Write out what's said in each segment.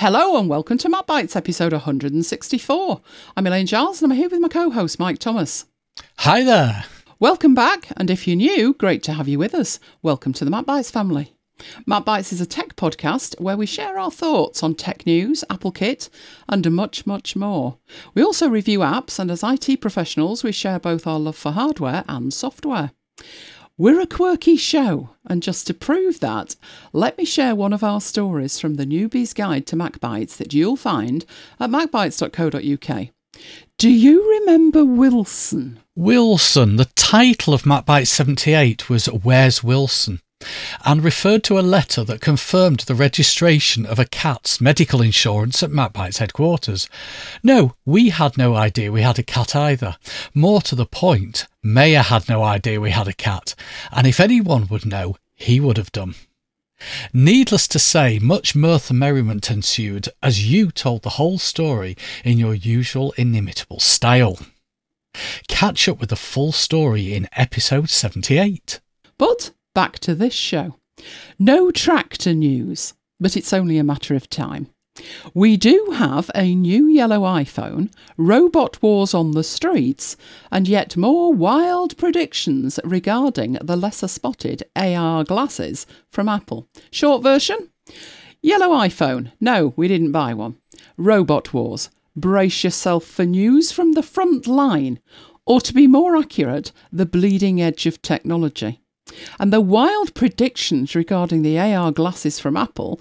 Hello and welcome to MacBites episode 164. I'm Elaine Giles and I'm here with my co host Mike Thomas. Hi there. Welcome back, and if you're new, great to have you with us. Welcome to the MacBites family. MacBites is a tech podcast where we share our thoughts on tech news, Apple Kit, and much, much more. We also review apps, and as IT professionals, we share both our love for hardware and software. We're a quirky show, and just to prove that, let me share one of our stories from the Newbie's Guide to MacBites that you'll find at macbites.co.uk. Do you remember Wilson? Wilson. The title of MacBite 78 was Where's Wilson? and referred to a letter that confirmed the registration of a cat's medical insurance at MacBite's headquarters. No, we had no idea we had a cat either. More to the point, Mayor had no idea we had a cat, and if anyone would know, he would have done. Needless to say, much mirth and merriment ensued as you told the whole story in your usual inimitable style. Catch up with the full story in episode 78. But back to this show. No tractor news, but it's only a matter of time. We do have a new yellow iPhone, robot wars on the streets, and yet more wild predictions regarding the lesser spotted AR glasses from Apple. Short version Yellow iPhone. No, we didn't buy one. Robot wars. Brace yourself for news from the front line, or to be more accurate, the bleeding edge of technology. And the wild predictions regarding the AR glasses from Apple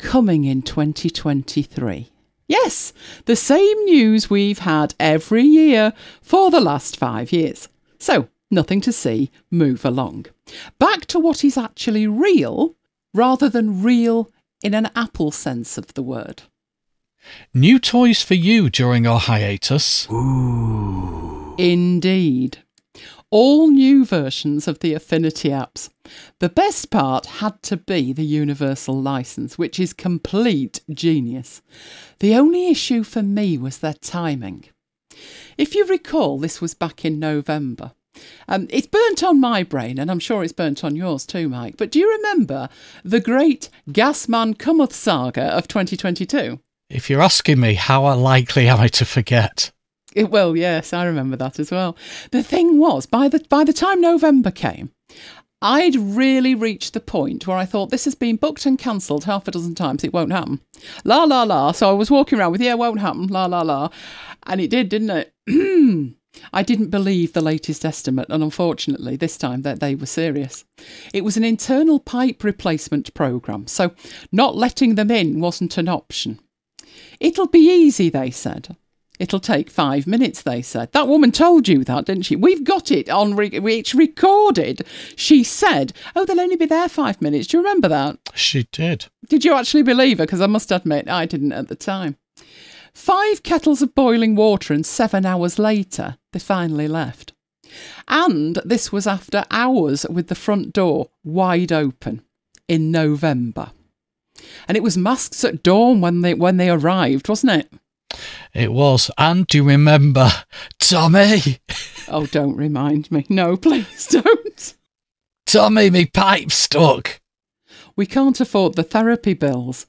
coming in 2023. Yes, the same news we've had every year for the last five years. So, nothing to see, move along. Back to what is actually real rather than real in an Apple sense of the word. New toys for you during our hiatus. Ooh. Indeed all new versions of the Affinity apps. The best part had to be the universal license, which is complete genius. The only issue for me was their timing. If you recall, this was back in November. Um, it's burnt on my brain, and I'm sure it's burnt on yours too, Mike. But do you remember the great Gasman Cometh saga of 2022? If you're asking me, how likely am I to forget? It, well, yes, I remember that as well. The thing was, by the by the time November came, I'd really reached the point where I thought this has been booked and cancelled half a dozen times. It won't happen. La la la. So I was walking around with, yeah, it won't happen. La la la. And it did, didn't it? I didn't believe the latest estimate, and unfortunately, this time that they were serious. It was an internal pipe replacement programme, so not letting them in wasn't an option. It'll be easy, they said. It'll take five minutes, they said. That woman told you that, didn't she? We've got it on, re- it's recorded. She said, Oh, they'll only be there five minutes. Do you remember that? She did. Did you actually believe her? Because I must admit, I didn't at the time. Five kettles of boiling water, and seven hours later, they finally left. And this was after hours with the front door wide open in November. And it was masks at dawn when they when they arrived, wasn't it? It was. And do you remember Tommy? Oh, don't remind me. No, please don't. Tommy, me pipe stuck. We can't afford the therapy bills.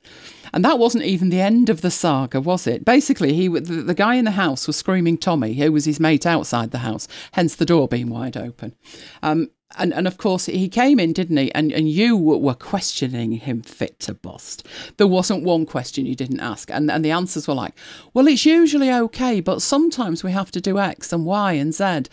And that wasn't even the end of the saga, was it? Basically, he the, the guy in the house was screaming Tommy, who was his mate outside the house, hence the door being wide open. Um, and and of course he came in, didn't he? And and you were questioning him fit to bust. There wasn't one question you didn't ask, and and the answers were like, well, it's usually okay, but sometimes we have to do X and Y and Z.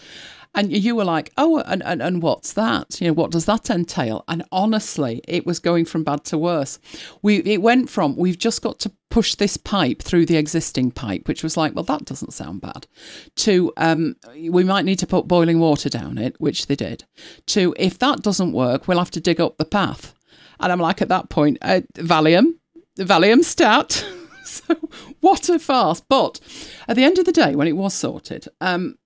And you were like, oh, and, and, and what's that? You know, what does that entail? And honestly, it was going from bad to worse. We it went from we've just got to push this pipe through the existing pipe, which was like, well, that doesn't sound bad, to um, we might need to put boiling water down it, which they did, to if that doesn't work, we'll have to dig up the path. And I'm like, at that point, uh, Valium, Valium stat. so what a farce. But at the end of the day, when it was sorted, um,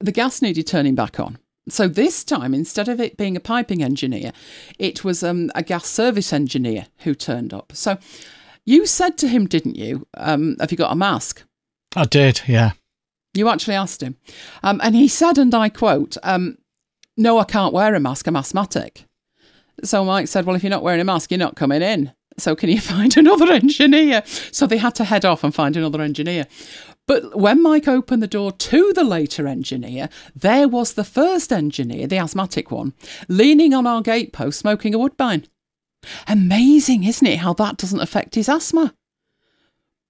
the gas needed turning back on. So this time, instead of it being a piping engineer, it was um, a gas service engineer who turned up. So you said to him, didn't you? Um, have you got a mask? I did, yeah. You actually asked him. Um, and he said, and I quote, um, No, I can't wear a mask. I'm asthmatic. So Mike said, Well, if you're not wearing a mask, you're not coming in. So can you find another engineer? So they had to head off and find another engineer. But when Mike opened the door to the later engineer, there was the first engineer, the asthmatic one, leaning on our gatepost smoking a woodbine. Amazing, isn't it, how that doesn't affect his asthma?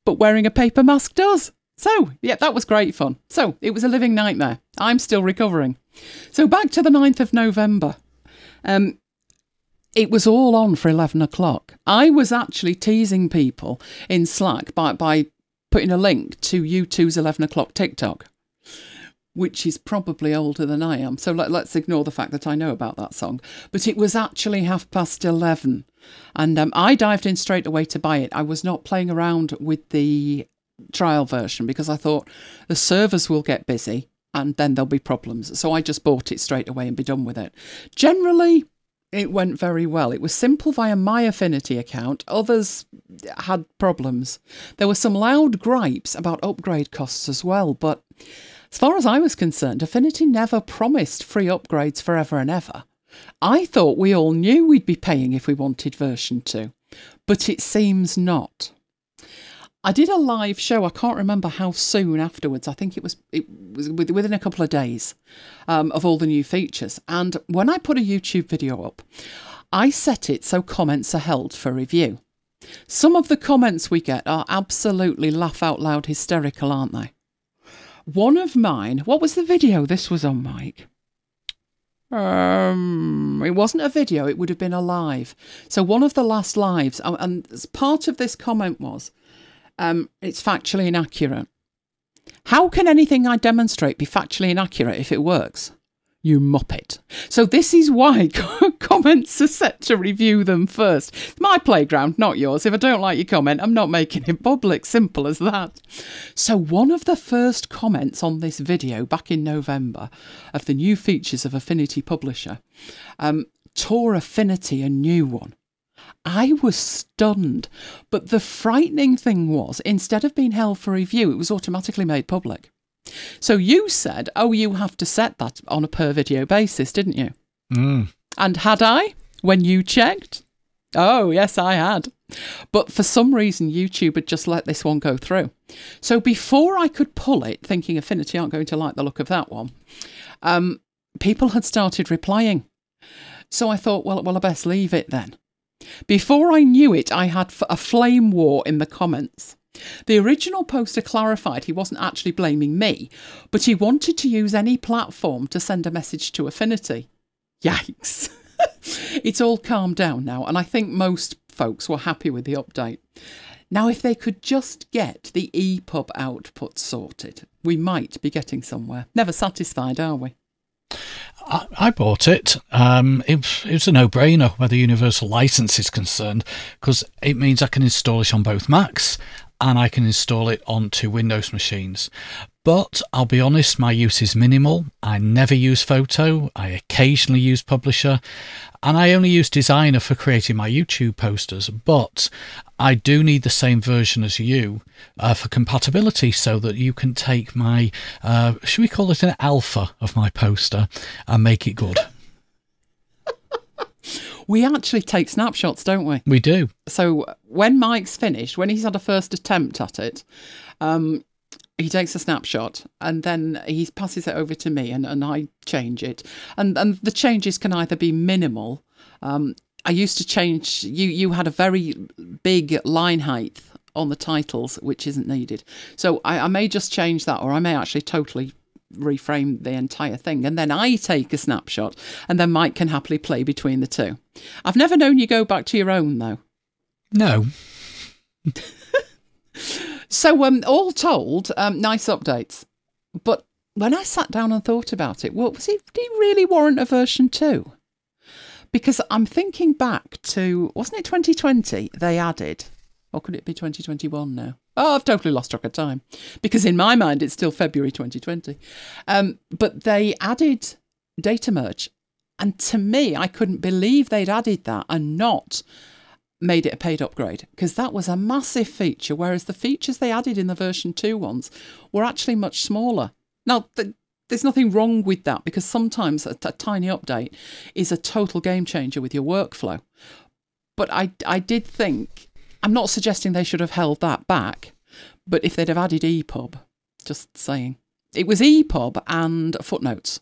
But wearing a paper mask does. So, yeah, that was great fun. So, it was a living nightmare. I'm still recovering. So, back to the 9th of November. Um, it was all on for 11 o'clock. I was actually teasing people in Slack by, by putting a link to U2's 11 o'clock Tick Tock, which is probably older than I am. So let, us ignore the fact that I know about that song. But it was actually half past 11. And um, I dived in straight away to buy it. I was not playing around with the trial version because I thought the servers will get busy and then there'll be problems. So I just bought it straight away and be done with it. Generally, it went very well. It was simple via my Affinity account. Others had problems. There were some loud gripes about upgrade costs as well, but as far as I was concerned, Affinity never promised free upgrades forever and ever. I thought we all knew we'd be paying if we wanted version 2, but it seems not. I did a live show. I can't remember how soon afterwards. I think it was it was within a couple of days um, of all the new features. And when I put a YouTube video up, I set it so comments are held for review. Some of the comments we get are absolutely laugh out loud hysterical, aren't they? One of mine. What was the video this was on, Mike? Um, it wasn't a video. It would have been a live. So one of the last lives, and part of this comment was um, it's factually inaccurate. How can anything I demonstrate be factually inaccurate if it works? You muppet. So, this is why comments are set to review them first. It's my playground, not yours. If I don't like your comment, I'm not making it public. Simple as that. So, one of the first comments on this video back in November of the new features of Affinity Publisher um, tore Affinity a new one. I was stunned. But the frightening thing was, instead of being held for review, it was automatically made public. So you said, oh, you have to set that on a per video basis, didn't you? Mm. And had I when you checked? Oh, yes, I had. But for some reason, YouTube had just let this one go through. So before I could pull it, thinking Affinity aren't going to like the look of that one, um, people had started replying. So I thought, well, well, I best leave it then. Before I knew it, I had a flame war in the comments. The original poster clarified he wasn't actually blaming me, but he wanted to use any platform to send a message to Affinity. Yikes. it's all calmed down now, and I think most folks were happy with the update. Now, if they could just get the EPUB output sorted, we might be getting somewhere. Never satisfied, are we? I, I bought it. Um, it. It was a no-brainer where the universal license is concerned because it means I can install it on both Macs and I can install it onto Windows machines. But I'll be honest, my use is minimal. I never use Photo, I occasionally use Publisher, and I only use Designer for creating my YouTube posters. But I do need the same version as you uh, for compatibility so that you can take my, uh, should we call it an alpha of my poster and make it good. we actually take snapshots, don't we? We do. So when Mike's finished, when he's had a first attempt at it, um, he takes a snapshot and then he passes it over to me and, and I change it. And and the changes can either be minimal. Um, I used to change you you had a very big line height on the titles which isn't needed. So I, I may just change that or I may actually totally reframe the entire thing and then I take a snapshot and then Mike can happily play between the two. I've never known you go back to your own though. No. so um all told, um nice updates. But when I sat down and thought about it, well, was it did really warrant a version 2? Because I'm thinking back to wasn't it 2020 they added or could it be 2021 now? Oh, I've totally lost track of time because in my mind it's still February 2020. Um, but they added data merge, and to me, I couldn't believe they'd added that and not made it a paid upgrade because that was a massive feature. Whereas the features they added in the version two ones were actually much smaller. Now, the, there's nothing wrong with that because sometimes a, t- a tiny update is a total game changer with your workflow. but I, I did think, I'm not suggesting they should have held that back, but if they'd have added EPUB, just saying. It was EPUB and footnotes.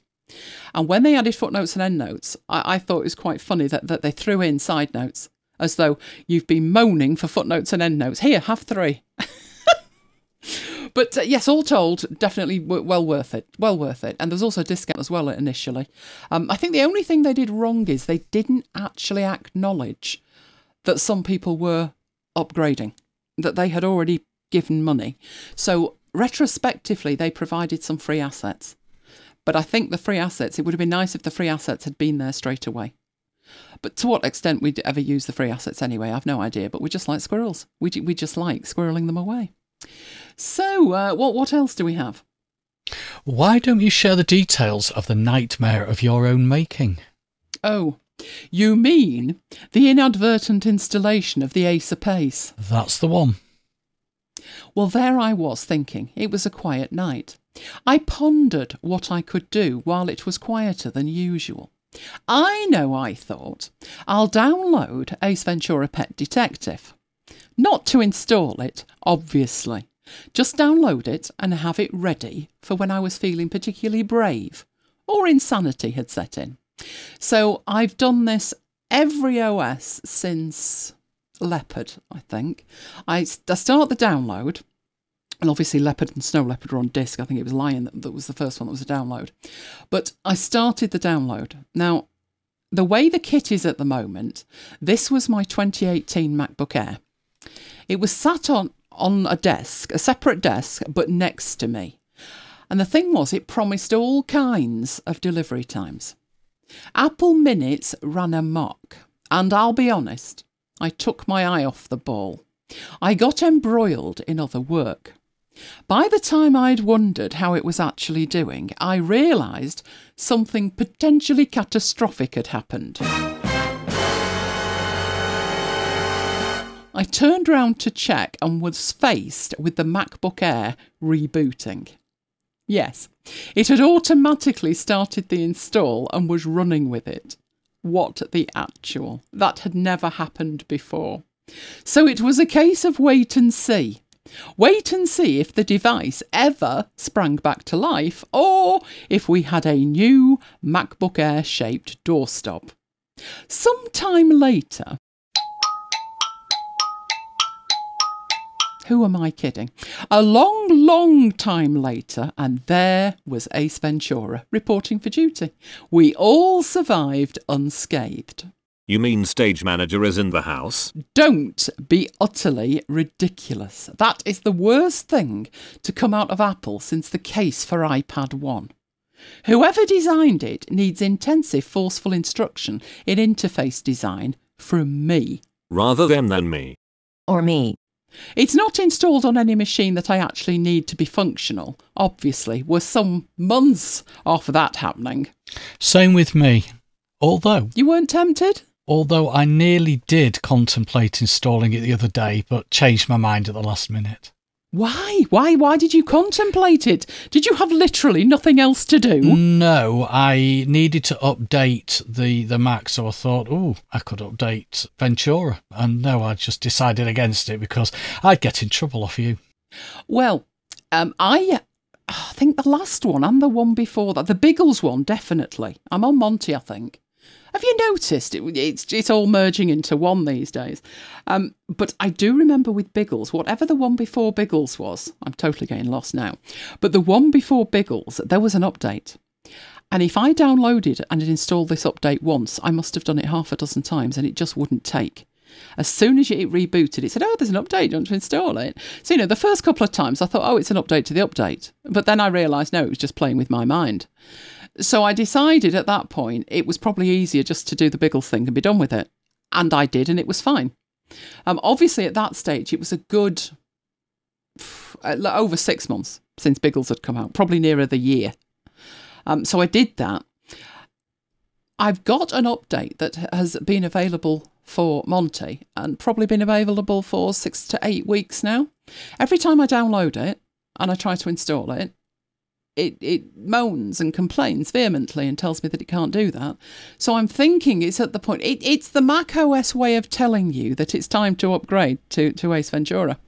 And when they added footnotes and endnotes, I, I thought it was quite funny that, that they threw in side notes as though you've been moaning for footnotes and endnotes. Here, have three. but uh, yes, all told, definitely w- well worth it. Well worth it. And there's also a discount as well initially. Um, I think the only thing they did wrong is they didn't actually acknowledge that some people were upgrading, that they had already given money. So retrospectively, they provided some free assets. But I think the free assets, it would have been nice if the free assets had been there straight away. But to what extent we'd ever use the free assets anyway, I've no idea. But we just like squirrels. We, we just like squirreling them away. So, uh, what, what else do we have? Why don't you share the details of the nightmare of your own making? Oh, you mean the inadvertent installation of the Ace of Apace? That's the one. Well, there I was thinking it was a quiet night. I pondered what I could do while it was quieter than usual. I know, I thought, I'll download Ace Ventura Pet Detective. Not to install it, obviously. Just download it and have it ready for when I was feeling particularly brave or insanity had set in. So I've done this every OS since Leopard, I think. I, I start the download, and obviously Leopard and Snow Leopard were on disc. I think it was Lion that, that was the first one that was a download. But I started the download. Now, the way the kit is at the moment, this was my 2018 MacBook Air. It was sat on, on a desk, a separate desk, but next to me. And the thing was, it promised all kinds of delivery times. Apple Minutes ran amok, and I'll be honest, I took my eye off the ball. I got embroiled in other work. By the time I'd wondered how it was actually doing, I realised something potentially catastrophic had happened. I turned round to check and was faced with the MacBook Air rebooting. Yes, it had automatically started the install and was running with it. What the actual? That had never happened before. So it was a case of wait and see. Wait and see if the device ever sprang back to life or if we had a new MacBook Air shaped doorstop. Sometime later, Who am I kidding? A long, long time later, and there was Ace Ventura reporting for duty. We all survived unscathed. You mean stage manager is in the house? Don't be utterly ridiculous. That is the worst thing to come out of Apple since the case for iPad 1. Whoever designed it needs intensive, forceful instruction in interface design from me. Rather them than me. Or me. It's not installed on any machine that I actually need to be functional. Obviously, we're some months off that happening. Same with me. Although, You weren't tempted? Although I nearly did contemplate installing it the other day, but changed my mind at the last minute. Why? Why? Why did you contemplate it? Did you have literally nothing else to do? No, I needed to update the, the Mac, so I thought, oh, I could update Ventura. And no, I just decided against it because I'd get in trouble off you. Well, um, I, I think the last one and the one before that, the Biggles one, definitely. I'm on Monty, I think. Have you noticed it, it's it's all merging into one these days? Um, but I do remember with Biggles, whatever the one before Biggles was, I'm totally getting lost now. But the one before Biggles, there was an update. And if I downloaded and installed this update once, I must have done it half a dozen times and it just wouldn't take. As soon as it rebooted, it said, Oh, there's an update, don't you install it? So, you know, the first couple of times I thought, Oh, it's an update to the update. But then I realised, no, it was just playing with my mind. So I decided at that point it was probably easier just to do the Biggles thing and be done with it. And I did, and it was fine. Um, obviously, at that stage, it was a good over six months since Biggles had come out, probably nearer the year. Um, so I did that. I've got an update that has been available for Monty and probably been available for six to eight weeks now. Every time I download it and I try to install it, it, it moans and complains vehemently and tells me that it can't do that. So I'm thinking it's at the point, it, it's the Mac OS way of telling you that it's time to upgrade to, to Ace Ventura.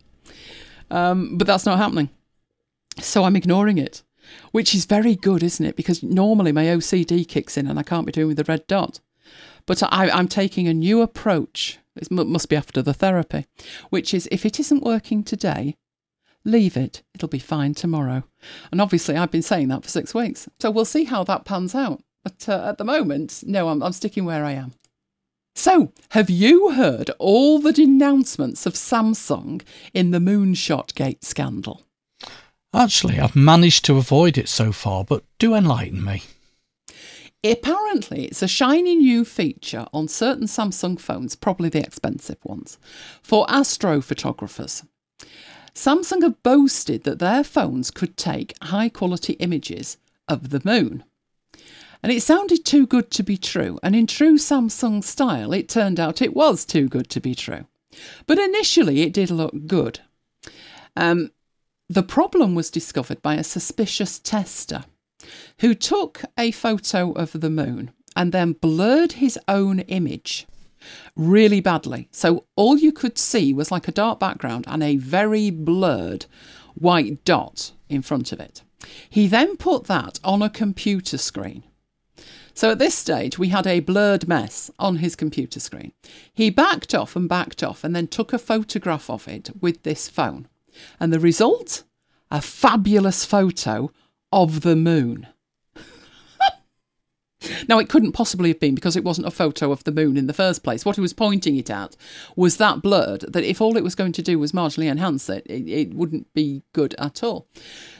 Um, but that's not happening. So I'm ignoring it, which is very good, isn't it? Because normally my OCD kicks in and I can't be doing with the red dot. But I, I'm taking a new approach. It must be after the therapy, which is if it isn't working today, leave it. It'll be fine tomorrow. And obviously, I've been saying that for six weeks. So we'll see how that pans out. But uh, at the moment, no, I'm, I'm sticking where I am. So, have you heard all the denouncements of Samsung in the Moonshot Gate scandal? Actually, I've managed to avoid it so far, but do enlighten me. Apparently, it's a shiny new feature on certain Samsung phones, probably the expensive ones, for astrophotographers. Samsung have boasted that their phones could take high quality images of the moon. And it sounded too good to be true, and in true Samsung style, it turned out it was too good to be true. But initially, it did look good. Um, the problem was discovered by a suspicious tester who took a photo of the moon and then blurred his own image really badly. So all you could see was like a dark background and a very blurred white dot in front of it. He then put that on a computer screen. So at this stage, we had a blurred mess on his computer screen. He backed off and backed off and then took a photograph of it with this phone. And the result? A fabulous photo of the moon. Now, it couldn't possibly have been because it wasn't a photo of the moon in the first place. What he was pointing it at was that blurred that if all it was going to do was marginally enhance it, it, it wouldn't be good at all.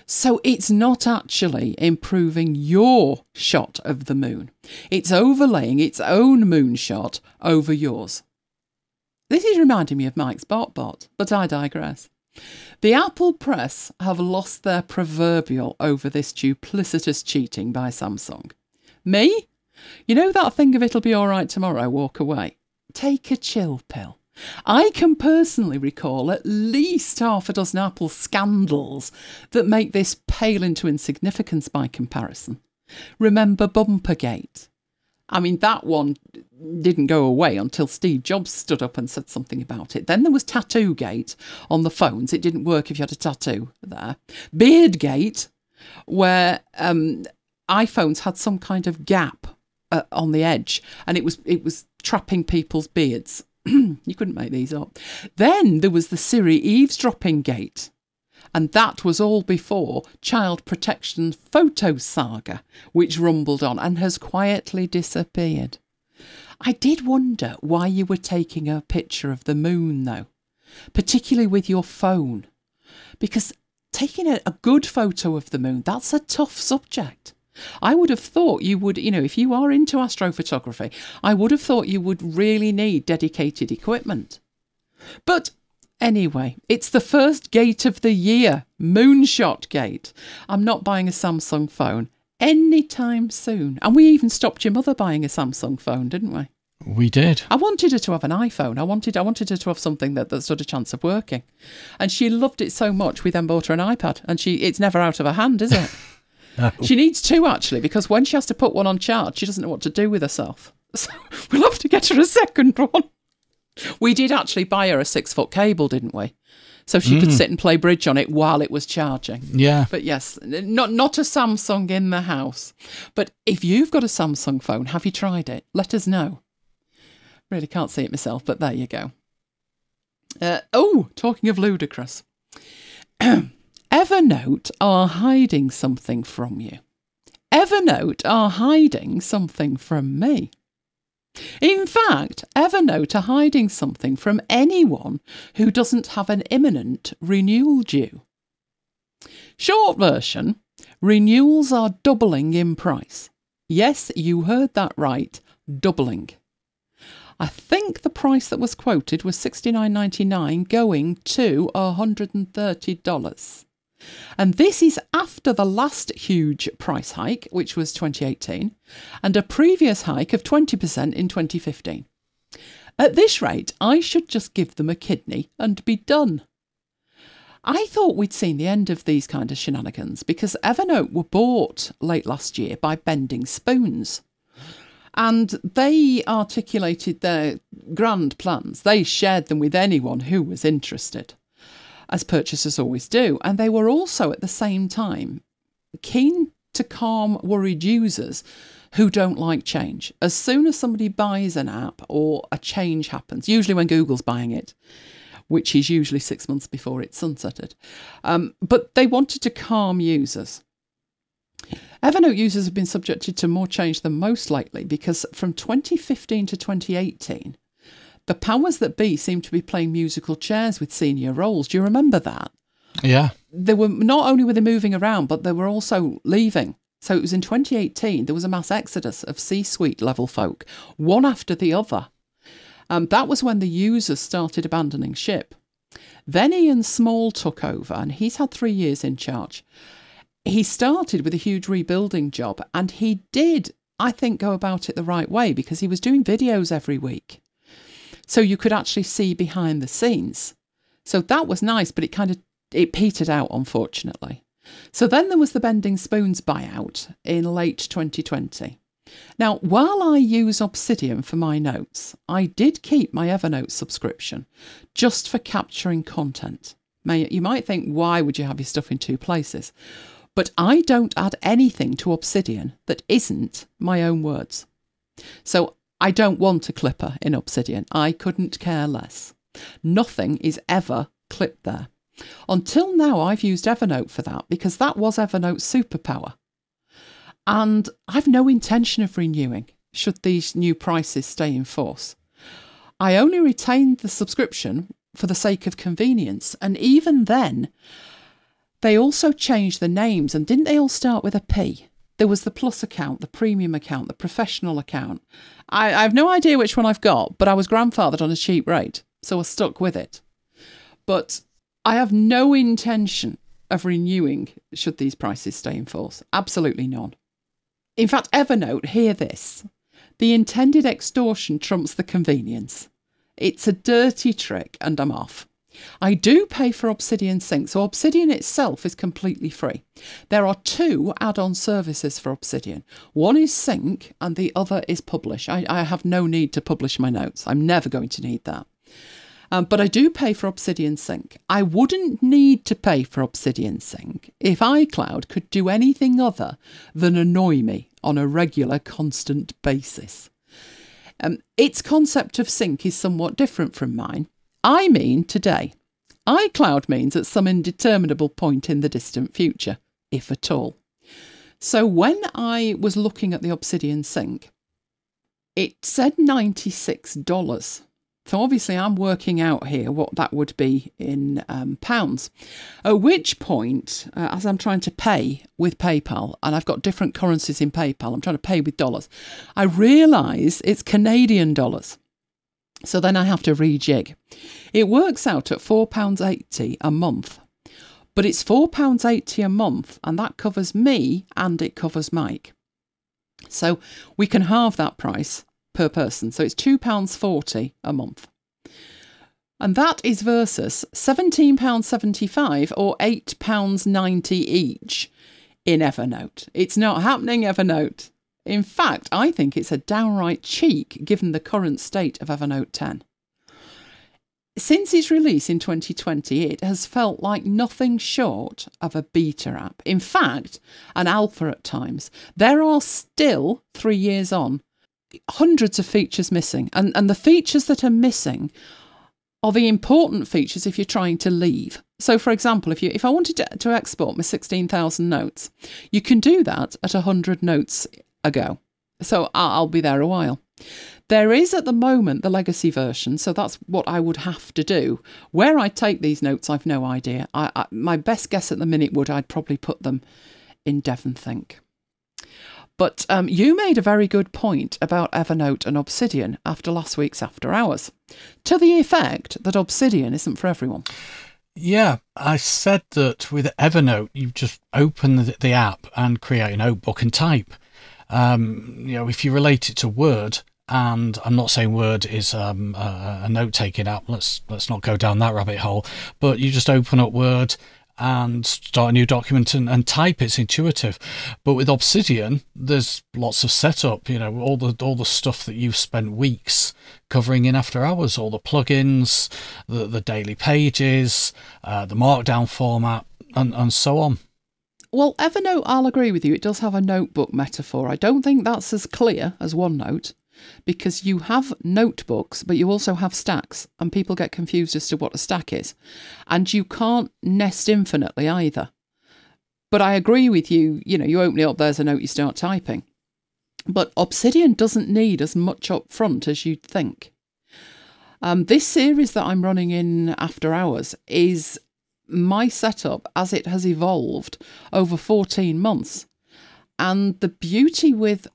So it's not actually improving your shot of the moon, it's overlaying its own moonshot over yours. This is reminding me of Mike's BotBot, but I digress. The Apple press have lost their proverbial over this duplicitous cheating by Samsung. Me? You know that thing of it'll be all right tomorrow, walk away? Take a chill pill. I can personally recall at least half a dozen Apple scandals that make this pale into insignificance by comparison. Remember Bumpergate? I mean, that one didn't go away until Steve Jobs stood up and said something about it. Then there was Tattoo Gate on the phones. It didn't work if you had a tattoo there. Beard Gate, where um, iPhones had some kind of gap uh, on the edge, and it was it was trapping people's beards. you couldn't make these up. Then there was the Siri eavesdropping gate, and that was all before child protection photo saga, which rumbled on and has quietly disappeared. I did wonder why you were taking a picture of the moon, though, particularly with your phone, because taking a, a good photo of the moon, that's a tough subject. I would have thought you would, you know, if you are into astrophotography, I would have thought you would really need dedicated equipment. But anyway, it's the first gate of the year, Moonshot Gate. I'm not buying a Samsung phone anytime soon. And we even stopped your mother buying a Samsung phone, didn't we? We did. I wanted her to have an iPhone. I wanted I wanted her to have something that, that stood a chance of working. And she loved it so much we then bought her an iPad. And she it's never out of her hand, is it? No. She needs two actually, because when she has to put one on charge, she doesn't know what to do with herself. So we'll have to get her a second one. We did actually buy her a six foot cable, didn't we? So she mm. could sit and play bridge on it while it was charging. Yeah. But yes, not not a Samsung in the house. But if you've got a Samsung phone, have you tried it? Let us know. Really can't see it myself, but there you go. Uh, oh, talking of ludicrous. Evernote are hiding something from you. Evernote are hiding something from me. In fact, Evernote are hiding something from anyone who doesn't have an imminent renewal due. Short version renewals are doubling in price. Yes, you heard that right, doubling. I think the price that was quoted was $69.99 going to $130. And this is after the last huge price hike, which was 2018, and a previous hike of 20% in 2015. At this rate, I should just give them a kidney and be done. I thought we'd seen the end of these kind of shenanigans because Evernote were bought late last year by Bending Spoons. And they articulated their grand plans. They shared them with anyone who was interested, as purchasers always do. And they were also at the same time keen to calm worried users who don't like change. As soon as somebody buys an app or a change happens, usually when Google's buying it, which is usually six months before it's sunsetted, um, but they wanted to calm users. Evernote users have been subjected to more change than most lately because from 2015 to 2018, the powers that be seem to be playing musical chairs with senior roles. Do you remember that? Yeah. They were not only were they moving around, but they were also leaving. So it was in 2018, there was a mass exodus of C suite level folk, one after the other. Um, that was when the users started abandoning ship. Then Ian Small took over, and he's had three years in charge. He started with a huge rebuilding job, and he did, I think, go about it the right way because he was doing videos every week. So you could actually see behind the scenes. So that was nice, but it kind of it petered out, unfortunately. So then there was the Bending Spoons buyout in late 2020. Now, while I use Obsidian for my notes, I did keep my Evernote subscription just for capturing content. You might think, why would you have your stuff in two places? But I don't add anything to Obsidian that isn't my own words. So I don't want a clipper in Obsidian. I couldn't care less. Nothing is ever clipped there. Until now, I've used Evernote for that because that was Evernote's superpower. And I've no intention of renewing should these new prices stay in force. I only retained the subscription for the sake of convenience, and even then, they also changed the names, and didn't they all start with a P? There was the plus account, the premium account, the professional account. I, I have no idea which one I've got, but I was grandfathered on a cheap rate, so I stuck with it. But I have no intention of renewing should these prices stay in force. Absolutely none. In fact, Evernote, hear this the intended extortion trumps the convenience. It's a dirty trick, and I'm off. I do pay for Obsidian Sync, so Obsidian itself is completely free. There are two add on services for Obsidian one is Sync, and the other is Publish. I, I have no need to publish my notes, I'm never going to need that. Um, but I do pay for Obsidian Sync. I wouldn't need to pay for Obsidian Sync if iCloud could do anything other than annoy me on a regular, constant basis. Um, its concept of sync is somewhat different from mine. I mean today. iCloud means at some indeterminable point in the distant future, if at all. So when I was looking at the Obsidian Sync, it said $96 so obviously, I'm working out here what that would be in um, pounds. At which point, uh, as I'm trying to pay with PayPal, and I've got different currencies in PayPal, I'm trying to pay with dollars, I realise it's Canadian dollars. So then I have to rejig. It works out at £4.80 a month. But it's £4.80 a month, and that covers me and it covers Mike. So we can halve that price per person. So it's £2.40 a month. And that is versus £17.75 or £8.90 each in Evernote. It's not happening, Evernote. In fact, I think it's a downright cheek given the current state of Evernote 10. Since its release in 2020, it has felt like nothing short of a beta app. In fact, an alpha at times. There are still, three years on, hundreds of features missing. And, and the features that are missing are the important features if you're trying to leave. So, for example, if you if I wanted to, to export my 16,000 notes, you can do that at 100 notes ago. So I'll be there a while. There is at the moment the legacy version, so that's what I would have to do. Where I take these notes, I've no idea. I, I, my best guess at the minute would I'd probably put them in DevonThink. But um, you made a very good point about Evernote and Obsidian after last week's After Hours, to the effect that Obsidian isn't for everyone. Yeah, I said that with Evernote, you just open the, the app and create a notebook and type. Um, you know, if you relate it to Word, and I'm not saying Word is um, a, a note taking app. Let's let's not go down that rabbit hole. But you just open up Word and start a new document and, and type. It's intuitive. But with Obsidian, there's lots of setup. You know, all the all the stuff that you've spent weeks covering in after hours, all the plugins, the the daily pages, uh, the Markdown format, and and so on. Well, Evernote, I'll agree with you. It does have a notebook metaphor. I don't think that's as clear as OneNote because you have notebooks, but you also have stacks, and people get confused as to what a stack is. And you can't nest infinitely either. But I agree with you, you know, you open it up, there's a note, you start typing. But Obsidian doesn't need as much up front as you'd think. Um, this series that I'm running in After Hours is my setup as it has evolved over 14 months. And the beauty with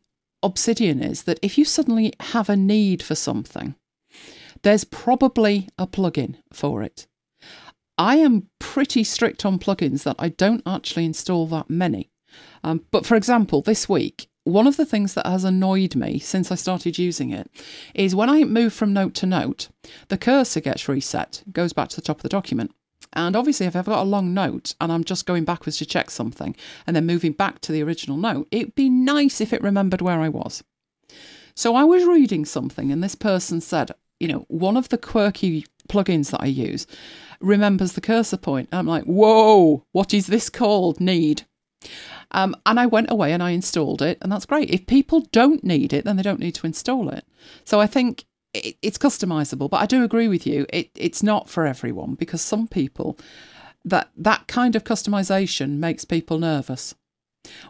Obsidian is that if you suddenly have a need for something, there's probably a plugin for it. I am pretty strict on plugins that I don't actually install that many. Um, but for example, this week, one of the things that has annoyed me since I started using it is when I move from note to note, the cursor gets reset, goes back to the top of the document. And obviously, if I've got a long note and I'm just going backwards to check something and then moving back to the original note, it'd be nice if it remembered where I was. So I was reading something and this person said, you know, one of the quirky plugins that I use remembers the cursor point. I'm like, whoa, what is this called? Need. Um, and I went away and I installed it, and that's great. If people don't need it, then they don't need to install it. So I think it, it's customizable, but I do agree with you. It, it's not for everyone because some people that that kind of customization makes people nervous.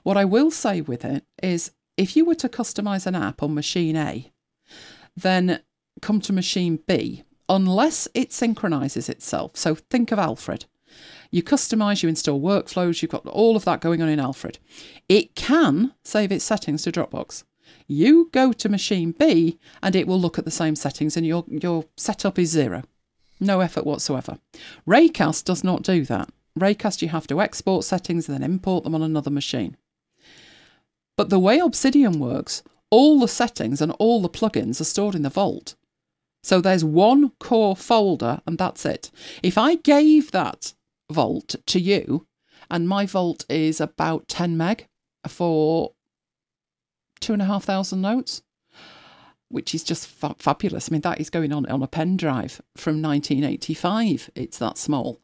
What I will say with it is if you were to customize an app on machine A, then come to machine B, unless it synchronizes itself. So think of Alfred. You customize, you install workflows, you've got all of that going on in Alfred. It can save its settings to Dropbox. You go to machine B and it will look at the same settings and your, your setup is zero. No effort whatsoever. Raycast does not do that. Raycast, you have to export settings and then import them on another machine. But the way Obsidian works, all the settings and all the plugins are stored in the vault. So there's one core folder and that's it. If I gave that vault to you, and my vault is about 10 meg for two and a half thousand notes, which is just fa- fabulous. I mean, that is going on on a pen drive from 1985. It's that small.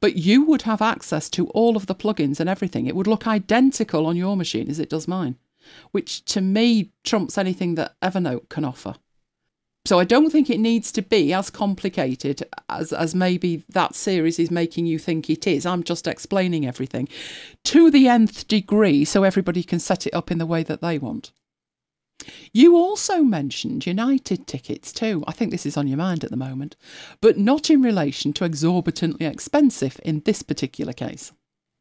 But you would have access to all of the plugins and everything. It would look identical on your machine as it does mine, which to me trumps anything that Evernote can offer. So I don't think it needs to be as complicated as, as maybe that series is making you think it is. I'm just explaining everything to the nth degree so everybody can set it up in the way that they want. You also mentioned United tickets too. I think this is on your mind at the moment, but not in relation to exorbitantly expensive in this particular case.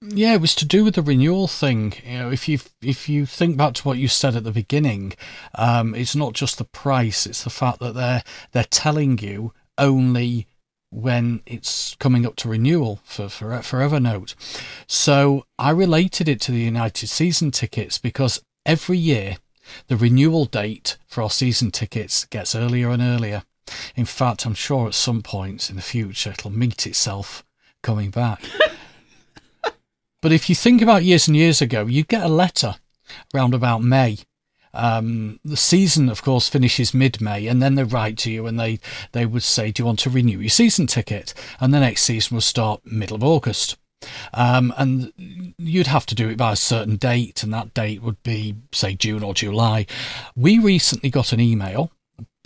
Yeah, it was to do with the renewal thing. You know, if you if you think back to what you said at the beginning, um, it's not just the price; it's the fact that they're they're telling you only when it's coming up to renewal for, for for Evernote. So I related it to the United season tickets because every year the renewal date for our season tickets gets earlier and earlier. In fact, I'm sure at some point in the future it'll meet itself coming back. But if you think about years and years ago, you get a letter around about May. Um, the season, of course, finishes mid-May, and then they write to you and they they would say, "Do you want to renew your season ticket?" And the next season will start middle of August. Um, and you'd have to do it by a certain date, and that date would be, say, June or July. We recently got an email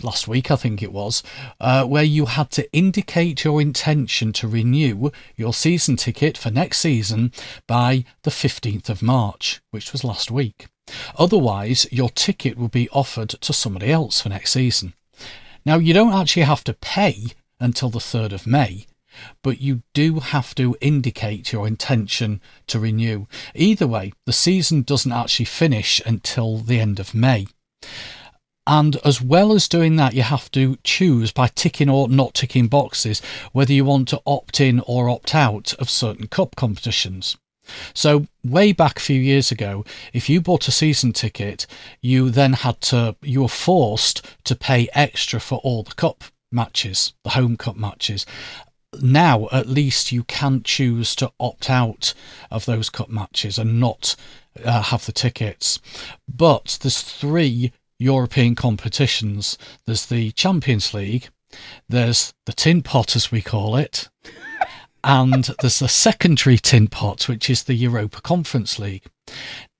last week, I think it was, uh, where you had to indicate your intention to renew your season ticket for next season by the 15th of March, which was last week. Otherwise, your ticket will be offered to somebody else for next season. Now, you don't actually have to pay until the 3rd of May, but you do have to indicate your intention to renew. Either way, the season doesn't actually finish until the end of May. And as well as doing that, you have to choose by ticking or not ticking boxes whether you want to opt in or opt out of certain cup competitions. So way back a few years ago, if you bought a season ticket, you then had to you were forced to pay extra for all the cup matches, the home cup matches. Now, at least you can choose to opt out of those cup matches and not uh, have the tickets. But there's three European competitions. There's the Champions League, there's the Tin Pot, as we call it, and there's the secondary Tin Pot, which is the Europa Conference League.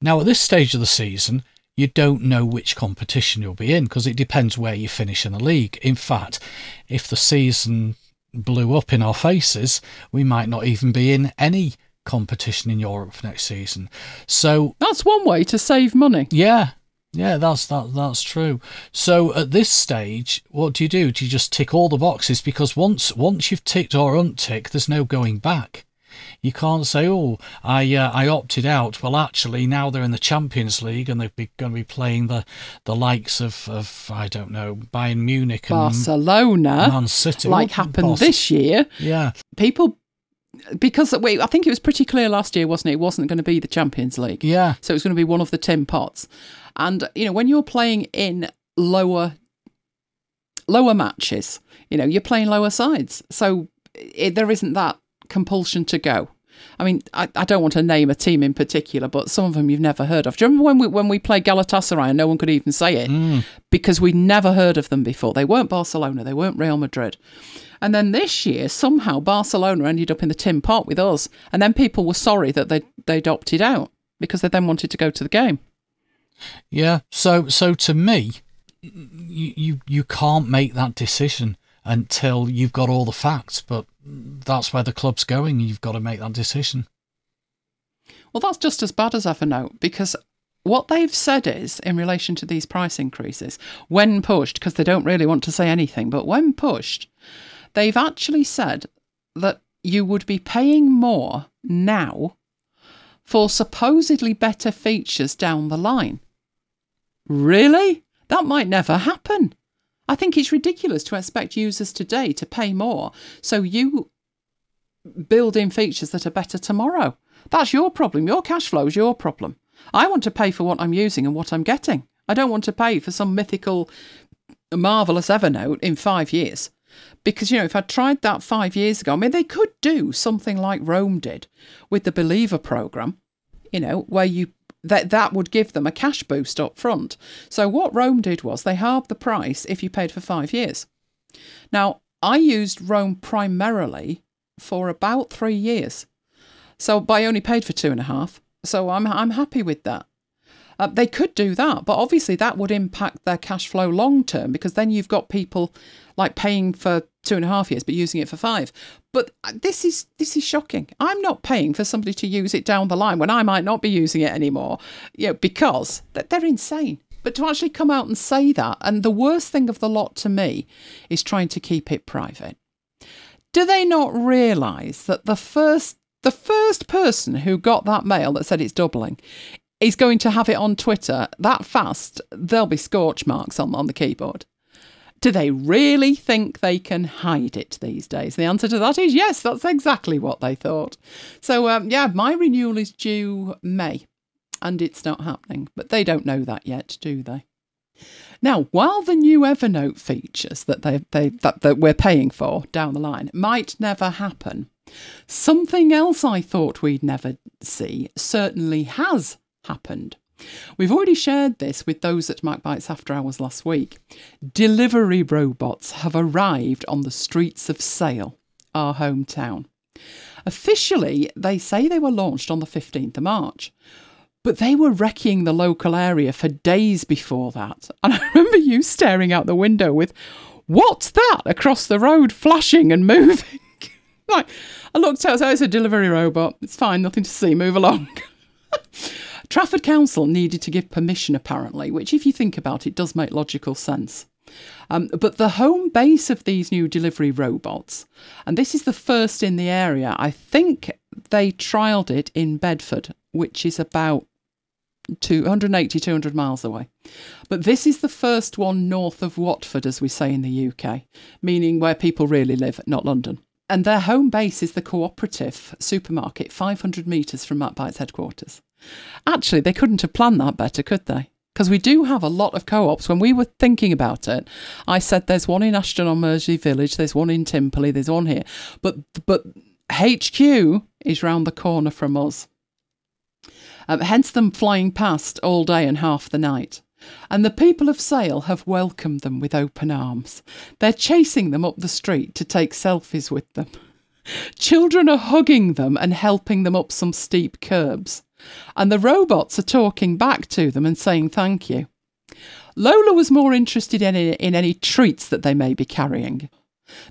Now, at this stage of the season, you don't know which competition you'll be in because it depends where you finish in the league. In fact, if the season blew up in our faces, we might not even be in any competition in Europe next season. So That's one way to save money. yeah, yeah, that's that that's true. So at this stage, what do you do? Do you just tick all the boxes? Because once once you've ticked or unticked, there's no going back. You can't say, "Oh, I uh, I opted out." Well, actually, now they're in the Champions League and they're going to be playing the the likes of, of I don't know Bayern Munich and Barcelona, Man City, like happened Bos- this year, Yeah, people because wait, I think it was pretty clear last year, wasn't it? It wasn't going to be the Champions League. yeah, So it was going to be one of the ten pots. And you know, when you're playing in lower lower matches, you know, you're playing lower sides. So it, there isn't that compulsion to go. I mean, I, I don't want to name a team in particular, but some of them you've never heard of. Do you remember when we when we played Galatasaray and no one could even say it mm. because we'd never heard of them before? They weren't Barcelona, they weren't Real Madrid. And then this year, somehow Barcelona ended up in the tin pot with us, and then people were sorry that they they'd opted out because they then wanted to go to the game. Yeah. So so to me, you you can't make that decision until you've got all the facts. But that's where the club's going. You've got to make that decision. Well, that's just as bad as ever Evernote because what they've said is in relation to these price increases, when pushed, because they don't really want to say anything, but when pushed, they've actually said that you would be paying more now for supposedly better features down the line. Really? That might never happen. I think it's ridiculous to expect users today to pay more so you build in features that are better tomorrow. That's your problem. Your cash flow is your problem. I want to pay for what I'm using and what I'm getting. I don't want to pay for some mythical, marvelous Evernote in five years. Because, you know, if I'd tried that five years ago, I mean, they could do something like Roam did with the Believer program, you know, where you that that would give them a cash boost up front. So what Roam did was they halved the price if you paid for five years. Now, I used Roam primarily for about three years. So, but I only paid for two and a half. So I'm I'm happy with that. Uh, they could do that, but obviously that would impact their cash flow long term because then you've got people like paying for two and a half years but using it for five. But uh, this is this is shocking. I'm not paying for somebody to use it down the line when I might not be using it anymore, you know, because they're insane. But to actually come out and say that, and the worst thing of the lot to me is trying to keep it private do they not realise that the first the first person who got that mail that said it's doubling is going to have it on Twitter that fast there'll be scorch marks on, on the keyboard. Do they really think they can hide it these days? The answer to that is yes, that's exactly what they thought. So, um, yeah, my renewal is due May and it's not happening, but they don't know that yet, do they? Now, while the new Evernote features that they, they that, that we're paying for down the line might never happen, something else I thought we'd never see certainly has happened. We've already shared this with those at MacBites After Hours last week. Delivery robots have arrived on the streets of Sale, our hometown. Officially, they say they were launched on the 15th of March, but they were wrecking the local area for days before that. And I remember you staring out the window with, What's that across the road flashing and moving? like, I looked out, so it's a delivery robot. It's fine, nothing to see, move along. Trafford Council needed to give permission, apparently, which, if you think about it, does make logical sense. Um, but the home base of these new delivery robots, and this is the first in the area, I think they trialled it in Bedford, which is about 280, 200 miles away. But this is the first one north of Watford, as we say in the UK, meaning where people really live, not London. and their home base is the cooperative supermarket, 500 metres from MacBite's headquarters. Actually, they couldn't have planned that better, could they? Because we do have a lot of co ops. When we were thinking about it, I said there's one in Ashton on Mersey Village, there's one in Timperley, there's one here. But, but HQ is round the corner from us. Um, hence them flying past all day and half the night. And the people of Sale have welcomed them with open arms. They're chasing them up the street to take selfies with them. Children are hugging them and helping them up some steep curbs. And the robots are talking back to them and saying thank you. Lola was more interested in, in any treats that they may be carrying.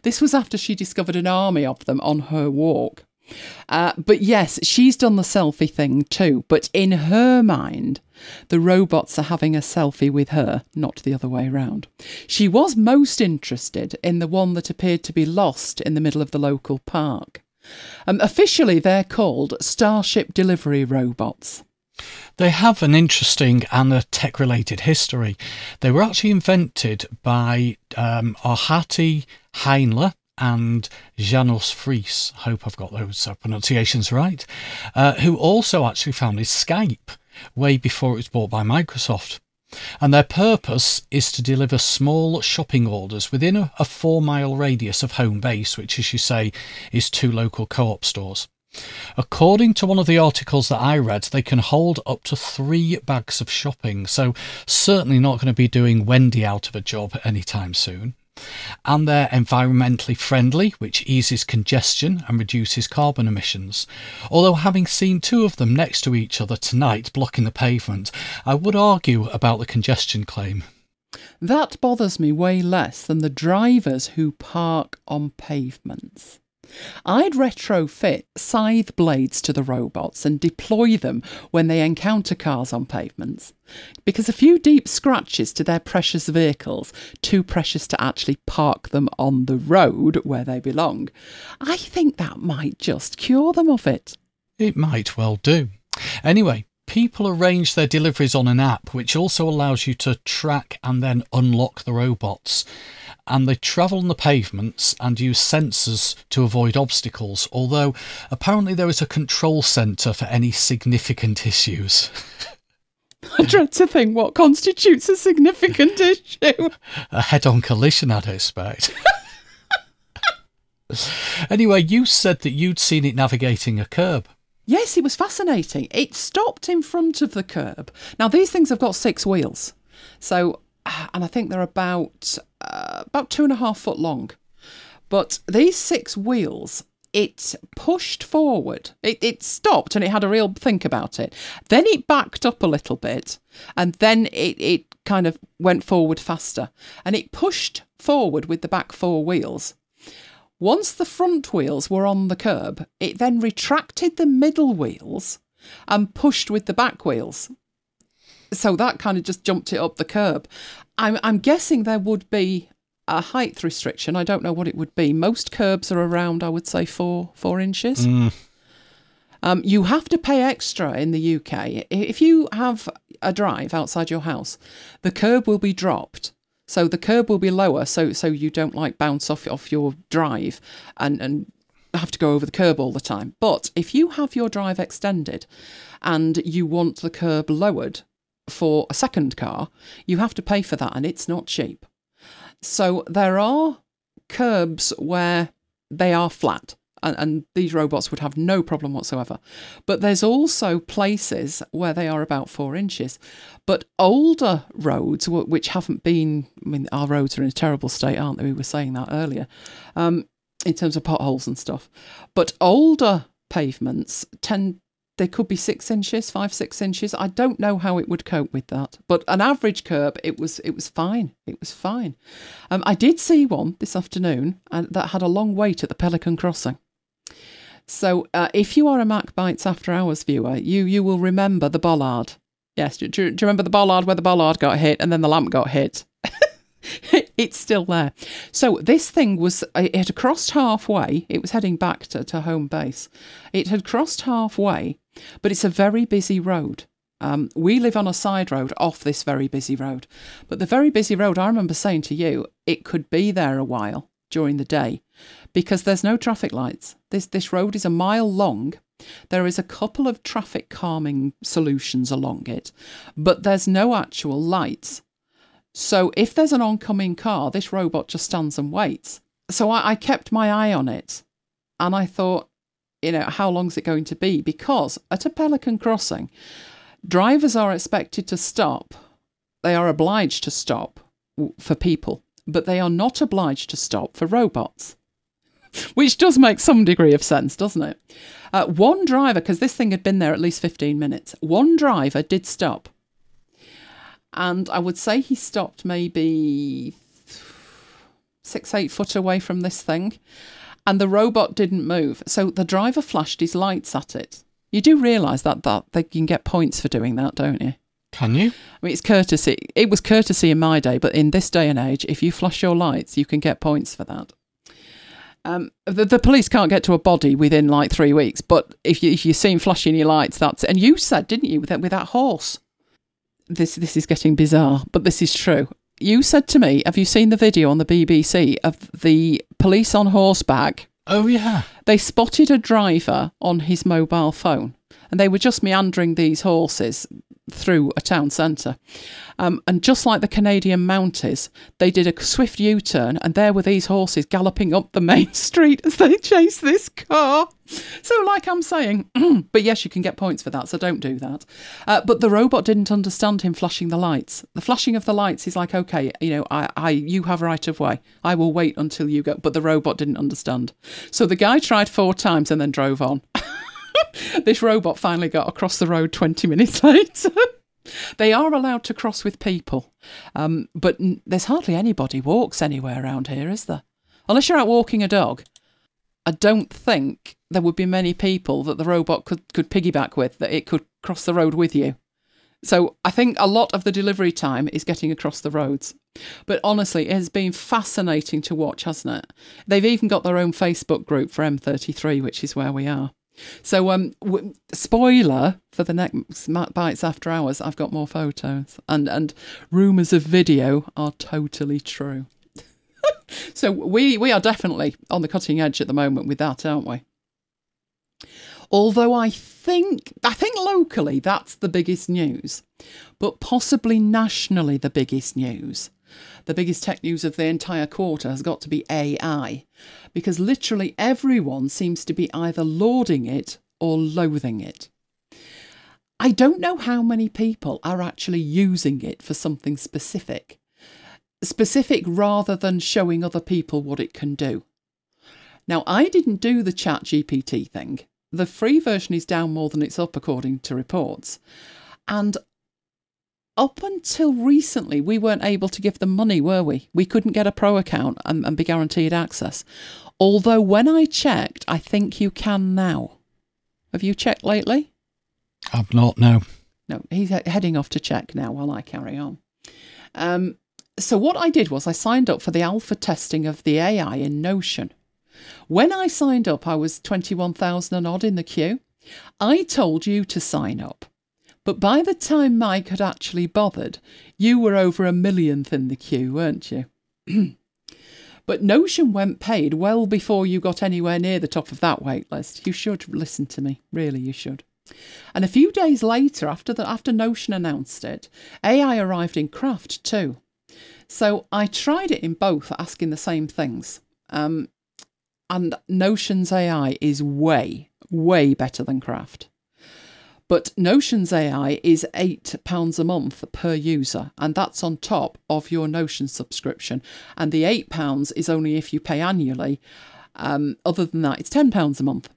This was after she discovered an army of them on her walk. Uh, but yes, she's done the selfie thing too. But in her mind, the robots are having a selfie with her, not the other way around. She was most interested in the one that appeared to be lost in the middle of the local park. Um, officially, they're called Starship Delivery Robots. They have an interesting and a tech related history. They were actually invented by um, Ahti Heinla and Janus Friis, hope I've got those uh, pronunciations right, uh, who also actually founded Skype way before it was bought by Microsoft. And their purpose is to deliver small shopping orders within a, a four mile radius of home base, which, as you say, is two local co op stores. According to one of the articles that I read, they can hold up to three bags of shopping, so certainly not going to be doing Wendy out of a job anytime soon and they're environmentally friendly, which eases congestion and reduces carbon emissions. Although, having seen two of them next to each other tonight blocking the pavement, I would argue about the congestion claim. That bothers me way less than the drivers who park on pavements. I'd retrofit scythe blades to the robots and deploy them when they encounter cars on pavements. Because a few deep scratches to their precious vehicles, too precious to actually park them on the road where they belong, I think that might just cure them of it. It might well do. Anyway, people arrange their deliveries on an app which also allows you to track and then unlock the robots and they travel on the pavements and use sensors to avoid obstacles, although apparently there is a control centre for any significant issues. I dread to think what constitutes a significant issue. A head on collision, I'd expect. anyway, you said that you'd seen it navigating a curb. Yes, it was fascinating. It stopped in front of the curb. Now, these things have got six wheels. So and I think they're about uh, about two and a half foot long. But these six wheels, it pushed forward. It, it stopped and it had a real think about it. Then it backed up a little bit, and then it, it kind of went forward faster. And it pushed forward with the back four wheels. Once the front wheels were on the curb, it then retracted the middle wheels and pushed with the back wheels so that kind of just jumped it up the curb. I'm, I'm guessing there would be a height restriction. I don't know what it would be. Most curbs are around, I would say, four four inches. Mm. Um, you have to pay extra in the UK if you have a drive outside your house. The curb will be dropped, so the curb will be lower, so so you don't like bounce off off your drive and and have to go over the curb all the time. But if you have your drive extended and you want the curb lowered, for a second car, you have to pay for that, and it's not cheap. So there are curbs where they are flat, and, and, these robots would have no problem whatsoever. But there's also places where they are about four inches. But older roads, which haven't been, I mean, our roads are in a terrible state, aren't they? We were saying that earlier, um, in terms of potholes and stuff. But older pavements tend they could be six inches, five, six inches. I don't know how it would cope with that. But an average curb, it was it was fine. It was fine. Um, I did see one this afternoon and that had a long wait at the Pelican Crossing. So uh, if you are a MacBites After Hours viewer, you you will remember the bollard. Yes, do, do, you remember the bollard where the bollard got hit and then the lamp got hit? it's still there. So this thing was, it had crossed halfway. It was heading back to, to home base. It had crossed halfway but it's a very busy road. Um, we live on a side road off this very busy road. But the very busy road, I remember saying to you, it could be there a while. During the day because there's no traffic lights. This this road is a mile long. There is a couple of traffic calming solutions along it, but there's no actual lights. So if there's an oncoming car, this robot just stands and waits. So I, I kept my eye on it and I thought, you know, how long's it going to be? Because at a Pelican crossing, drivers are expected to stop. They are obliged to stop for people, but they are not obliged to stop for robots. Which does make some degree of sense, doesn't it? Uh, one driver, because this thing had been there at least 15 minutes, one driver did stop and I would say he stopped maybe six, eight foot away from this thing, and the robot didn't move. So the driver flashed his lights at it. You do realise that that they can get points for doing that, don't you? Can you? I mean, it's courtesy. It was courtesy in my day, but in this day and age, if you flash your lights, you can get points for that. Um, the, the police can't get to a body within like three weeks, but if you if you see him flashing your lights, that's and you said, didn't you, with that with that horse? this this is getting bizarre, but this is true. You said to me, "Have you seen the video on the BBC of the police on horseback?" Oh yeah. They spotted a driver on his mobile phone, and they were just meandering these horses through a town centre. Um, and just like the Canadian Mounties, they did a swift U turn, and there were these horses galloping up the main street as they chased this car. So, like I'm saying, but yes, you can get points for that, so don't do that. Uh, but the robot didn't understand him flashing the lights. The flashing of the lights is like, okay, you know, I, I, you have right of way. I will wait until you go. But the robot didn't understand. So the guy tried four times and then drove on. this robot finally got across the road 20 minutes later. they are allowed to cross with people, um, but n- there's hardly anybody walks anywhere around here, is there? Unless you're out walking a dog. I don't think there would be many people that the robot could, could piggyback with, that it could cross the road with you. So I think a lot of the delivery time is getting across the roads. But honestly, it has been fascinating to watch, hasn't it? They've even got their own Facebook group for M33, which is where we are. So, um, w- spoiler for the next Bites After Hours, I've got more photos, and and rumours of video are totally true. so we we are definitely on the cutting edge at the moment with that, aren't we? Although I think I think locally that's the biggest news, but possibly nationally the biggest news the biggest tech news of the entire quarter has got to be AI, because literally everyone seems to be either lauding it or loathing it. I don't know how many people are actually using it for something specific, specific rather than showing other people what it can do. Now, I didn't do the ChatGPT thing. The free version is down more than it's up, according to reports. And up until recently, we weren't able to give them money, were we? We couldn't get a pro account and, and be guaranteed access. Although, when I checked, I think you can now. Have you checked lately? I've not, no. No, he's heading off to check now while I carry on. Um, so, what I did was I signed up for the alpha testing of the AI in Notion. When I signed up, I was 21,000 and odd in the queue. I told you to sign up. But by the time Mike had actually bothered, you were over a millionth in the queue, weren't you? but Notion went paid well before you got anywhere near the top of that wait list. You should listen to me, really, you should. And a few days later, after the, after Notion announced it, AI arrived in Craft too. So I tried it in both, asking the same things. Um, and Notion's AI is way, way better than Craft. But Notions AI is £8 a month per user, and that's on top of your Notion subscription. And the £8 is only if you pay annually. Um, other than that, it's £10 a month.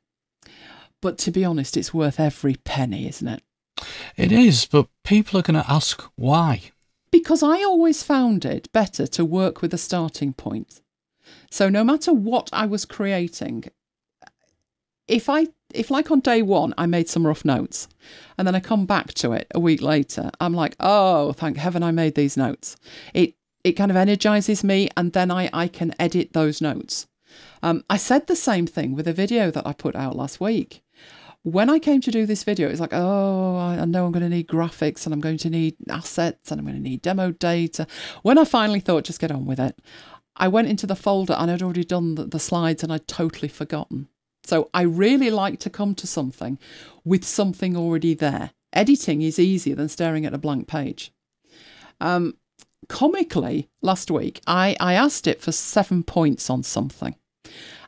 But to be honest, it's worth every penny, isn't it? It is, but people are going to ask why. Because I always found it better to work with a starting point. So no matter what I was creating, if I if like on day one I made some rough notes and then I come back to it a week later, I'm like, oh, thank heaven I made these notes. It it kind of energizes me and then I, I can edit those notes. Um, I said the same thing with a video that I put out last week. When I came to do this video, it's like, oh, I know I'm going to need graphics and I'm going to need assets and I'm going to need demo data. When I finally thought, just get on with it, I went into the folder and I'd already done the, the slides and I'd totally forgotten. So I really like to come to something with something already there. Editing is easier than staring at a blank page. Um, comically, last week, I, I asked it for seven points on something,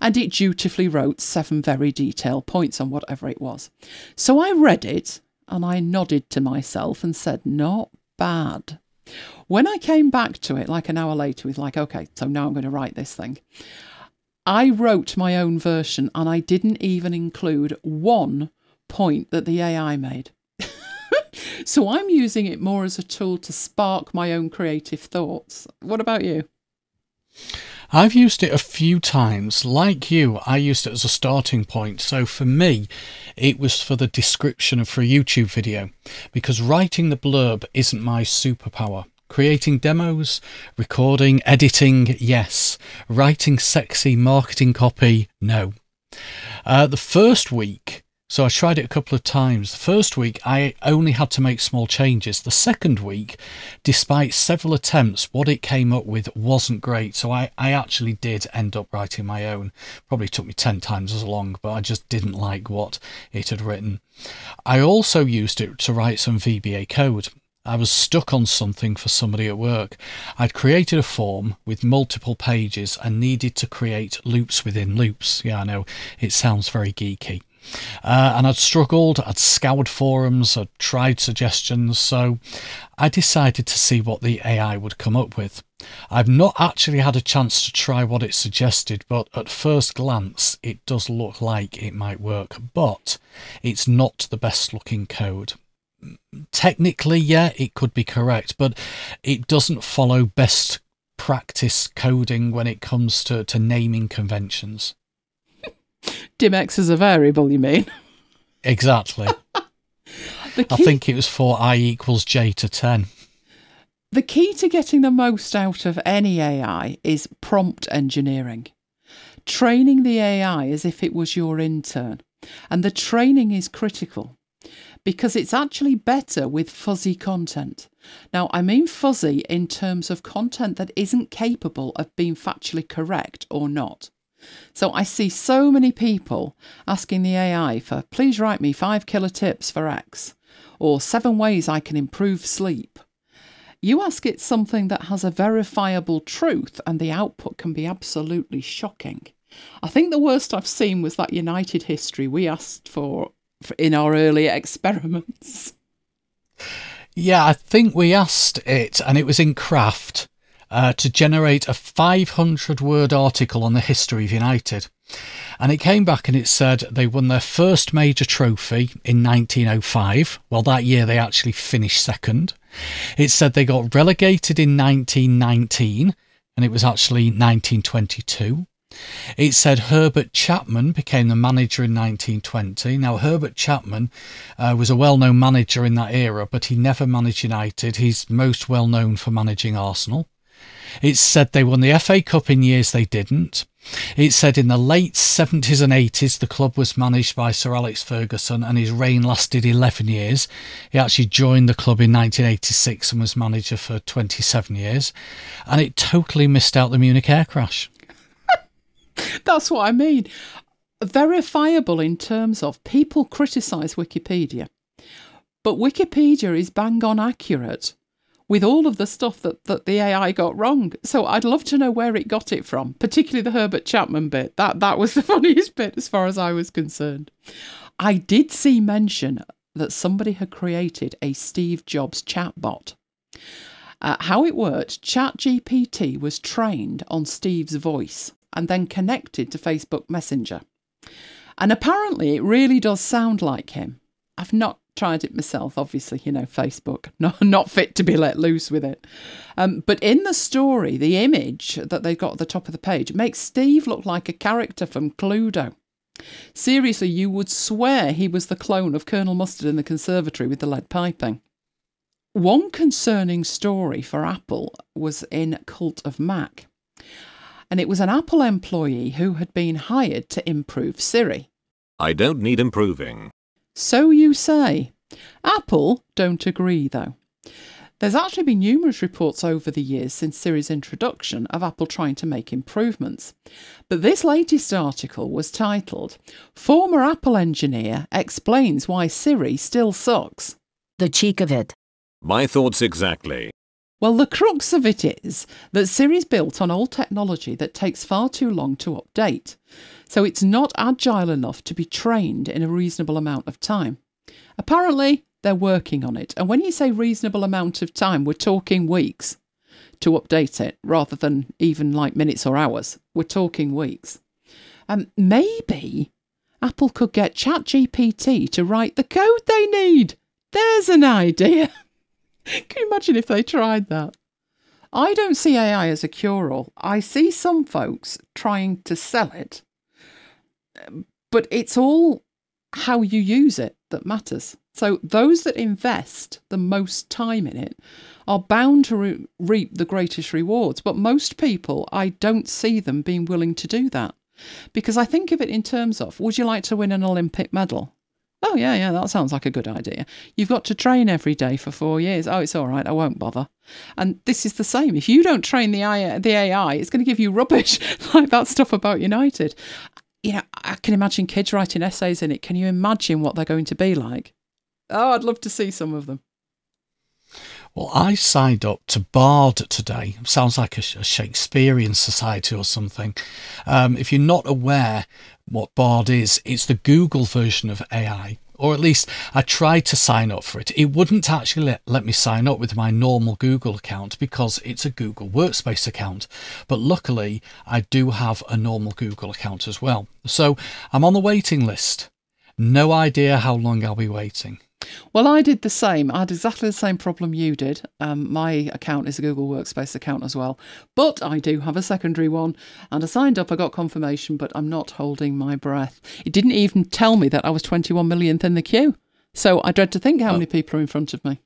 and it dutifully wrote seven very detailed points on whatever it was. So I read it and I nodded to myself and said, Not bad. When I came back to it like an hour later with, like, okay, so now I'm going to write this thing, I wrote my own version and I didn't even include one point that the AI made. so I'm using it more as a tool to spark my own creative thoughts. What about you? I've used it a few times. Like you, I used it as a starting point. So for me, it was for the description of for a YouTube video because writing the blurb isn't my superpower. Creating demos, recording, editing, yes. Writing sexy marketing copy, no. Uh, the first week, so I tried it a couple of times. The first week, I only had to make small changes. The second week, despite several attempts, what it came up with wasn't great. So I, I actually did end up writing my own. Probably took me 10 times as long, but I just didn't like what it had written. I also used it to write some VBA code. I was stuck on something for somebody at work. I'd created a form with multiple pages and needed to create loops within loops. Yeah, I know it sounds very geeky. Uh, and I'd struggled, I'd scoured forums, I'd tried suggestions, so I decided to see what the AI would come up with. I've not actually had a chance to try what it suggested, but at first glance, it does look like it might work, but it's not the best looking code. Technically, yeah, it could be correct, but it doesn't follow best practice coding when it comes to, to naming conventions. DimX is a variable, you mean? Exactly. The I think it was for i equals j to 10. the key to getting the most out of any AI is prompt engineering. Training the AI as if it was your intern. And the training is critical because it's actually better with fuzzy content. Now, I mean fuzzy in terms of content that isn't capable of being factually correct or not. So I see so many people asking the AI for please write me five killer tips for X or seven ways I can improve sleep. You ask it something that has a verifiable truth, and the output can be absolutely shocking. I think the worst I've seen was that United history we asked for in our earlier experiments. Yeah, I think we asked it, and it was in Craft, uh, to generate a 500 word article on the history of United. And it came back and it said they won their first major trophy in 1905. Well, that year they actually finished second. It said they got relegated in 1919, and it was actually 1922. It said Herbert Chapman became the manager in 1920. Now, Herbert Chapman uh, was a well known manager in that era, but he never managed United. He's most well known for managing Arsenal. It said they won the FA Cup in years they didn't. It said in the late 70s and 80s the club was managed by Sir Alex Ferguson and his reign lasted 11 years. He actually joined the club in 1986 and was manager for 27 years. And it totally missed out the Munich air crash. That's what I mean. Verifiable in terms of people criticise Wikipedia, but Wikipedia is bang on accurate with all of the stuff that, that the AI got wrong. So I'd love to know where it got it from, particularly the Herbert Chapman bit. That that was the funniest bit as far as I was concerned. I did see mention that somebody had created a Steve Jobs chatbot. Uh, how it worked, ChatGPT was trained on Steve's voice and then connected to Facebook Messenger. And apparently, it really does sound like him. I've not tried it myself, obviously, you know, Facebook, not, not fit to be let loose with it. Um, but in the story, the image that they got at the top of the page makes Steve look like a character from Cluedo. Seriously, you would swear he was the clone of Colonel Mustard in the conservatory with the lead piping. One concerning story for Apple was in Cult of Mac. And it was an Apple employee who had been hired to improve Siri. I don't need improving. So you say. Apple don't agree, though. There's actually been numerous reports over the years since Siri's introduction of Apple trying to make improvements. But this latest article was titled Former Apple Engineer Explains Why Siri Still Sucks. The cheek of it. My thoughts exactly. Well, the crux of it is that Siri's built on old technology that takes far too long to update. So it's not agile enough to be trained in a reasonable amount of time. Apparently, they're working on it. And when you say reasonable amount of time, we're talking weeks to update it rather than even like minutes or hours. We're talking weeks. And maybe Apple could get ChatGPT to write the code they need. There's an idea. Can you imagine if they tried that? I don't see AI as a cure all. I see some folks trying to sell it, but it's all how you use it that matters. So, those that invest the most time in it are bound to re- reap the greatest rewards. But most people, I don't see them being willing to do that. Because I think of it in terms of would you like to win an Olympic medal? Oh, yeah, yeah, that sounds like a good idea. You've got to train every day for four years. Oh, it's all right, I won't bother. And this is the same. If you don't train the AI, the AI it's going to give you rubbish like that stuff about United. You know, I can imagine kids writing essays in it. Can you imagine what they're going to be like? Oh, I'd love to see some of them. Well, I signed up to Bard today. Sounds like a, Shakespearean society or something. Um, if you're not aware what Bard is, it's the Google version of AI. Or at least I tried to sign up for it. It wouldn't actually let, let me sign up with my normal Google account because it's a Google Workspace account. But luckily, I do have a normal Google account as well. So I'm on the waiting list. No idea how long I'll be waiting. Well, I did the same. I had exactly the same problem you did. Um, my account is a Google Workspace account as well, but I do have a secondary one. And I signed up, I got confirmation, but I'm not holding my breath. It didn't even tell me that I was 21 millionth in the queue. So I dread to think how oh. many people are in front of me.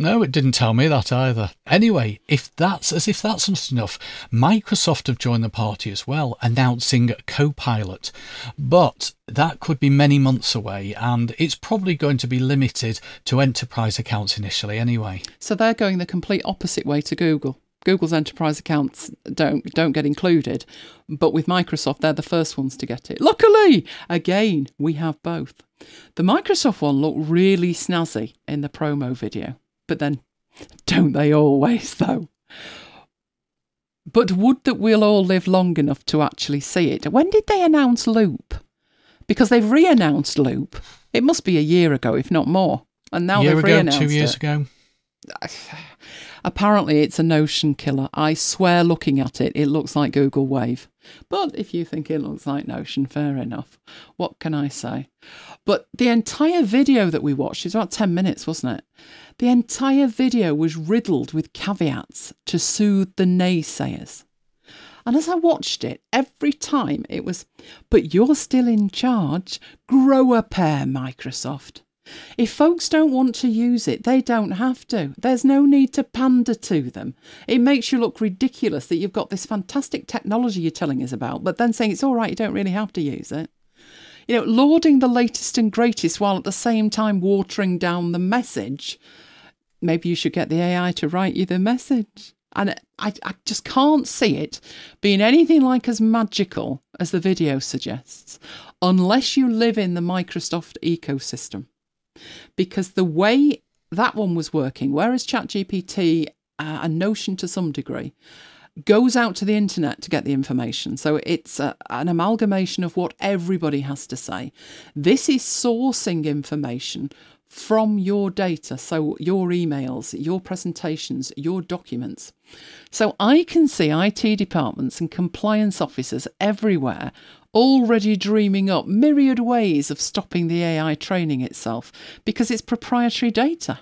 No, it didn't tell me that either. Anyway, if that's as if that's not enough, Microsoft have joined the party as well, announcing Copilot. But that could be many months away, and it's probably going to be limited to enterprise accounts initially anyway. So they're going the complete opposite way to Google. Google's enterprise accounts don't don't get included, but with Microsoft they're the first ones to get it. Luckily, again, we have both. The Microsoft one looked really snazzy in the promo video. But then, don't they always, though? But would that we'll all live long enough to actually see it? When did they announce Loop? Because they've re announced Loop. It must be a year ago, if not more. And now they've ago, re-announced two years it. ago. Apparently, it's a notion killer. I swear, looking at it, it looks like Google Wave. But if you think it looks like Notion, fair enough. What can I say? But the entire video that we watched is about 10 minutes, wasn't it? The entire video was riddled with caveats to soothe the naysayers. And as I watched it, every time it was, but you're still in charge, grow a pair, Microsoft. If folks don't want to use it, they don't have to. There's no need to pander to them. It makes you look ridiculous that you've got this fantastic technology you're telling us about, but then saying it's all right, you don't really have to use it. You know, lauding the latest and greatest while at the same time watering down the message maybe you should get the AI to write you the message. And I, I just can't see it being anything like as magical as the video suggests, unless you live in the Microsoft ecosystem. Because the way that one was working, whereas ChatGPT uh, and Notion to some degree goes out to the internet to get the information. So it's a, an amalgamation of what everybody has to say. This is sourcing information from your data, so your emails, your presentations, your documents. So I can see IT departments and compliance officers everywhere already dreaming up myriad ways of stopping the AI training itself because it's proprietary data.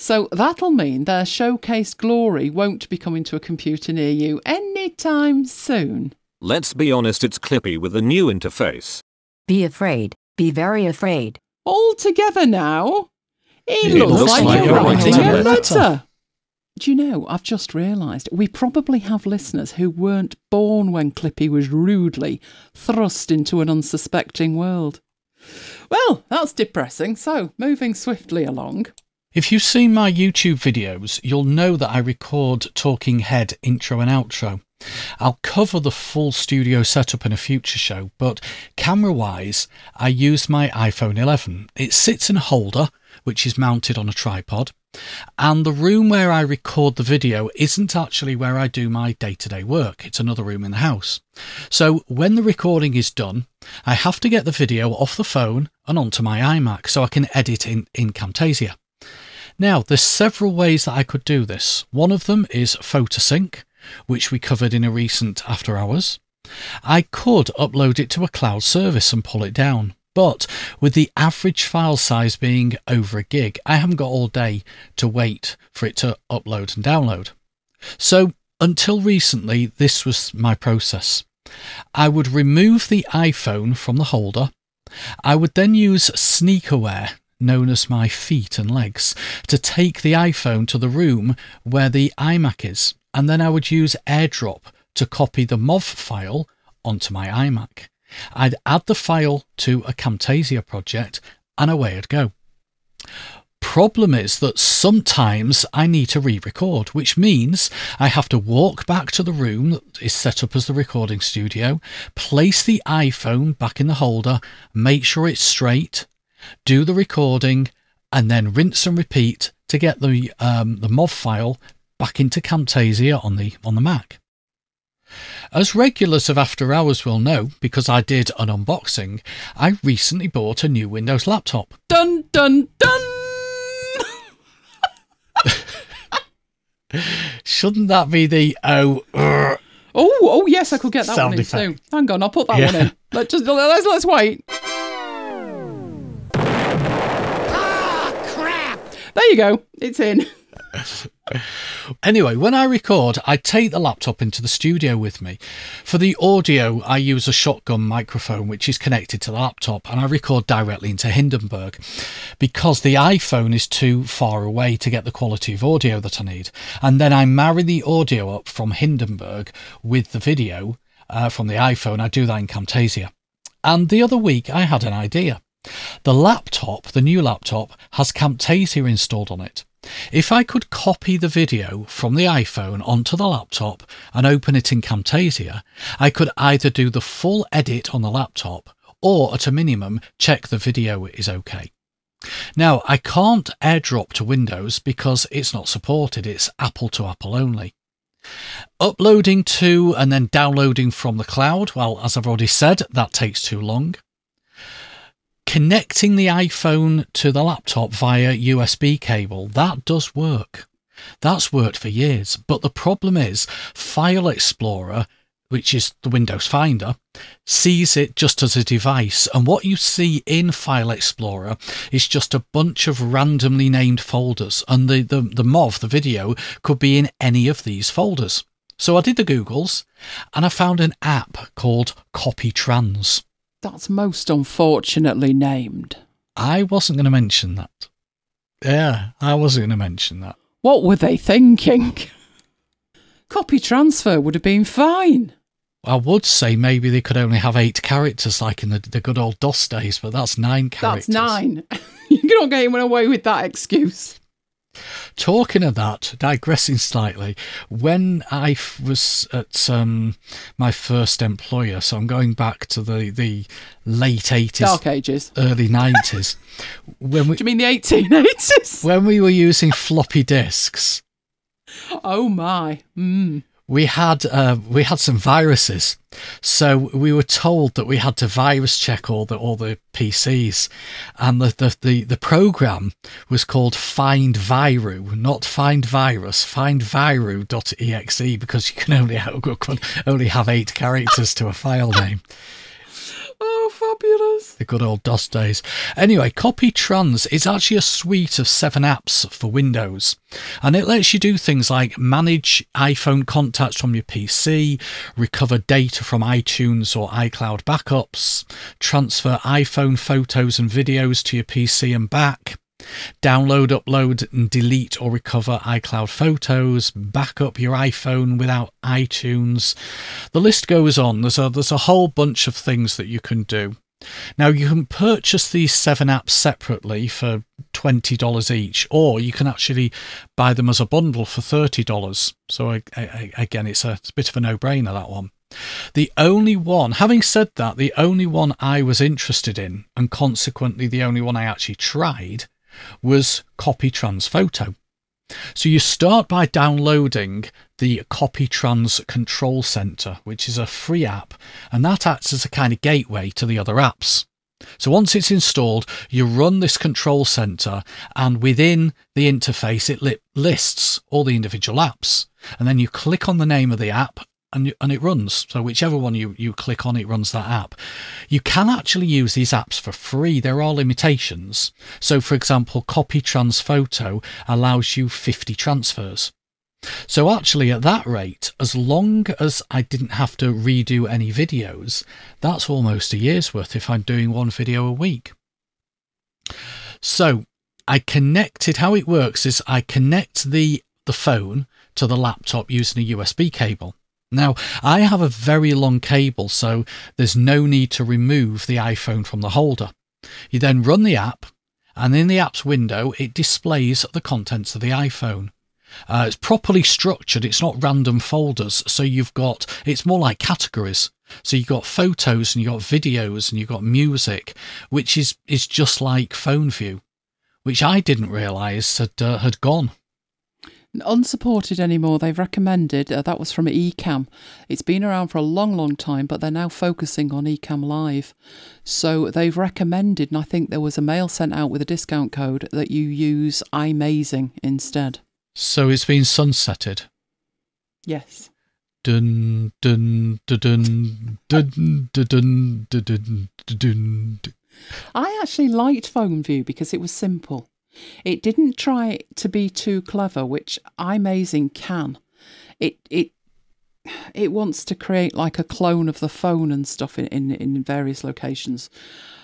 So that'll mean their showcase glory won't be coming to a computer near you anytime soon. Let's be honest, it's Clippy with a new interface. Be afraid. Be very afraid all together now. It, it looks, looks, like, like you're writing a a letter. letter. Do you know, I've just realised we probably have listeners who weren't born when Clippy was rudely thrust into an unsuspecting world. Well, that's depressing. So, moving swiftly along. If you've seen my YouTube videos, you'll know that I record talking head intro and outro. I'll cover the full studio setup in a future show, but camera wise, I use my iPhone 11. It sits in a holder, which is mounted on a tripod, and the room where I record the video isn't actually where I do my day to day work, it's another room in the house. So when the recording is done, I have to get the video off the phone and onto my iMac so I can edit in, in Camtasia. Now, there's several ways that I could do this. One of them is PhotoSync, which we covered in a recent After Hours. I could upload it to a cloud service and pull it down, but with the average file size being over a gig, I haven't got all day to wait for it to upload and download. So until recently, this was my process. I would remove the iPhone from the holder. I would then use Sneakerware, known as my feet and legs, to take the iPhone to the room where the iMac is and then I would use AirDrop to copy the MOV file onto my iMac. I'd add the file to a Camtasia project and away I'd go. Problem is that sometimes I need to re record, which means I have to walk back to the room that is set up as the recording studio, place the iPhone back in the holder, make sure it's straight, do the recording, and then rinse and repeat to get the um, the MOV file back into Camtasia on the on the Mac. As regulars of After Hours will know, because I did an unboxing, I recently bought a new Windows laptop. Dun dun dun. Shouldn't that be the oh? Uh, oh, oh yes, I could get that one in effect. too. Hang on, I'll put that Yeah. one in. Let's just let's let's wait. There you go. It's in. Anyway, when I record, I take the laptop into the studio with me. For the audio, I use a shotgun microphone which is connected to the laptop and I record directly into Hindenburg because the iPhone is too far away to get the quality of audio that I need. And then I marry the audio up from Hindenburg with the video uh, from the iPhone. I do that in Camtasia. And the other week, I had an idea. The laptop, the new laptop, has Camtasia installed on it. If I could copy the video from the iPhone onto the laptop and open it in Camtasia, I could either do the full edit on the laptop or, at a minimum, check the video is okay. Now, I can't airdrop to Windows because it's not supported, it's Apple to Apple only. Uploading to and then downloading from the cloud, well, as I've already said, that takes too long connecting the iPhone to the laptop via USB cable, that does work. That's worked for years. But the problem is, File Explorer, which is the Windows Finder, sees it just as a device. And what you see in File Explorer is just a bunch of randomly named folders. And the, the, the MOV, the video, could be in any of these folders. So I did the Googles and I found an app called CopyTrans. That's most unfortunately named. I wasn't going to mention that. Yeah, I wasn't going to mention that. What were they thinking? Copy transfer would have been fine. I would say maybe they could only have eight characters like in the, the good old DOS days, but that's nine characters. That's nine. You're not getting away with that excuse. Talking of that, digressing slightly, when I f- was at um, my first employer, so I'm going back to the, the late 80s, Dark Ages. early 90s, when we, Do you mean the 1880s? when we were using floppy disks, Oh my. Mm. We had uh, we had some viruses, so we were told that we had to virus check all the all the PCs, and the the the, the program was called Find Viru, not Find Virus, Find Viru.exe because you can only have, only have eight characters to a file name. Fabulous. The good old DOS days. Anyway, CopyTrans is actually a suite of seven apps for Windows. And it lets you do things like manage iPhone contacts from your PC, recover data from iTunes or iCloud backups, transfer iPhone photos and videos to your PC and back, download, upload, and delete or recover iCloud photos, back up your iPhone without iTunes. The list goes on. There's a there's a whole bunch of things that you can do. Now, you can purchase these seven apps separately for $20 each, or you can actually buy them as a bundle for $30. So, I, I, again, it's a, it's a bit of a no brainer, that one. The only one, having said that, the only one I was interested in, and consequently the only one I actually tried, was CopyTrans Photo. So you start by downloading the CopyTrans Control Center, which is a free app, and that acts as a kind of gateway to the other apps. So once it's installed, you run this control center, and within the interface, it lists all the individual apps. And then you click on the name of the app, and, and it runs. So whichever one you, you click on, it runs that app. You can actually use these apps for free. There are limitations. So for example, CopyTrans Photo allows you 50 transfers. So actually at that rate, as long as I didn't have to redo any videos, that's almost a year's worth if I'm doing one video a week. So I connected, how it works is I connect the, the phone to the laptop using a USB cable. Now, I have a very long cable, so there's no need to remove the iPhone from the holder. You then run the app, and in the app's window, it displays the contents of the iPhone. Uh, it's properly structured, it's not random folders, so you've got, it's more like categories. So you've got photos and you've got videos and you've got music, which is, is just like PhoneView, which I didn't realise had, uh, had gone unsupported anymore. They've recommended uh, that was from Ecamm. It's been around for a long, long time, but they're now focusing on Ecamm Live. So they've recommended, and I think there was a mail sent out with a discount code that you use iMazing instead. So it's been sunsetted. Yes. Dun dun dun dun dun dun dun dun dun dun. I actually liked PhoneView because it was simple. It didn't try to be too clever, which iMazing can. It it it wants to create like a clone of the phone and stuff in, in, in various locations.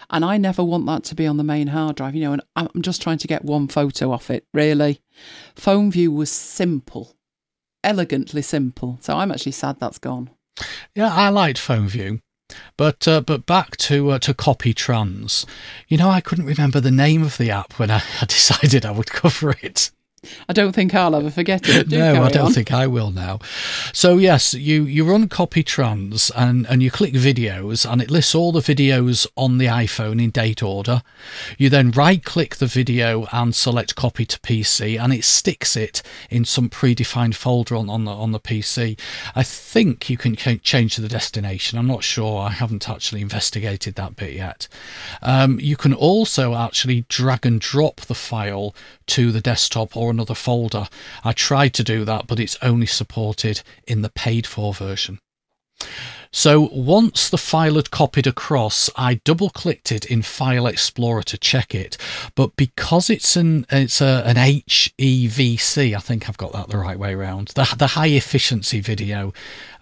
And I never want that to be on the main hard drive, you know, and I'm just trying to get one photo off it, really. PhoneView was simple, elegantly simple. So I'm actually sad that's gone. Yeah, I liked PhoneView. But uh, but back to uh, to CopyTrans. You know, I couldn't remember the name of the app when I decided I would cover it. I don't think I'll ever forget it. Do no, I don't on. think I will now. So yes, you you run CopyTrans and and you click videos and it lists all the videos on the iPhone in date order. You then right click the video and select copy to PC and it sticks it in some predefined folder on, on the on the PC. I think you can change the destination. I'm not sure. I haven't actually investigated that bit yet. Um, you can also actually drag and drop the file to the desktop or another folder. I tried to do that, but it's only supported in the paid for version. So once the file had copied across, I double clicked it in File Explorer to check it. But because it's an it's a, an HEVC, I think I've got that the right way around. The, the high efficiency video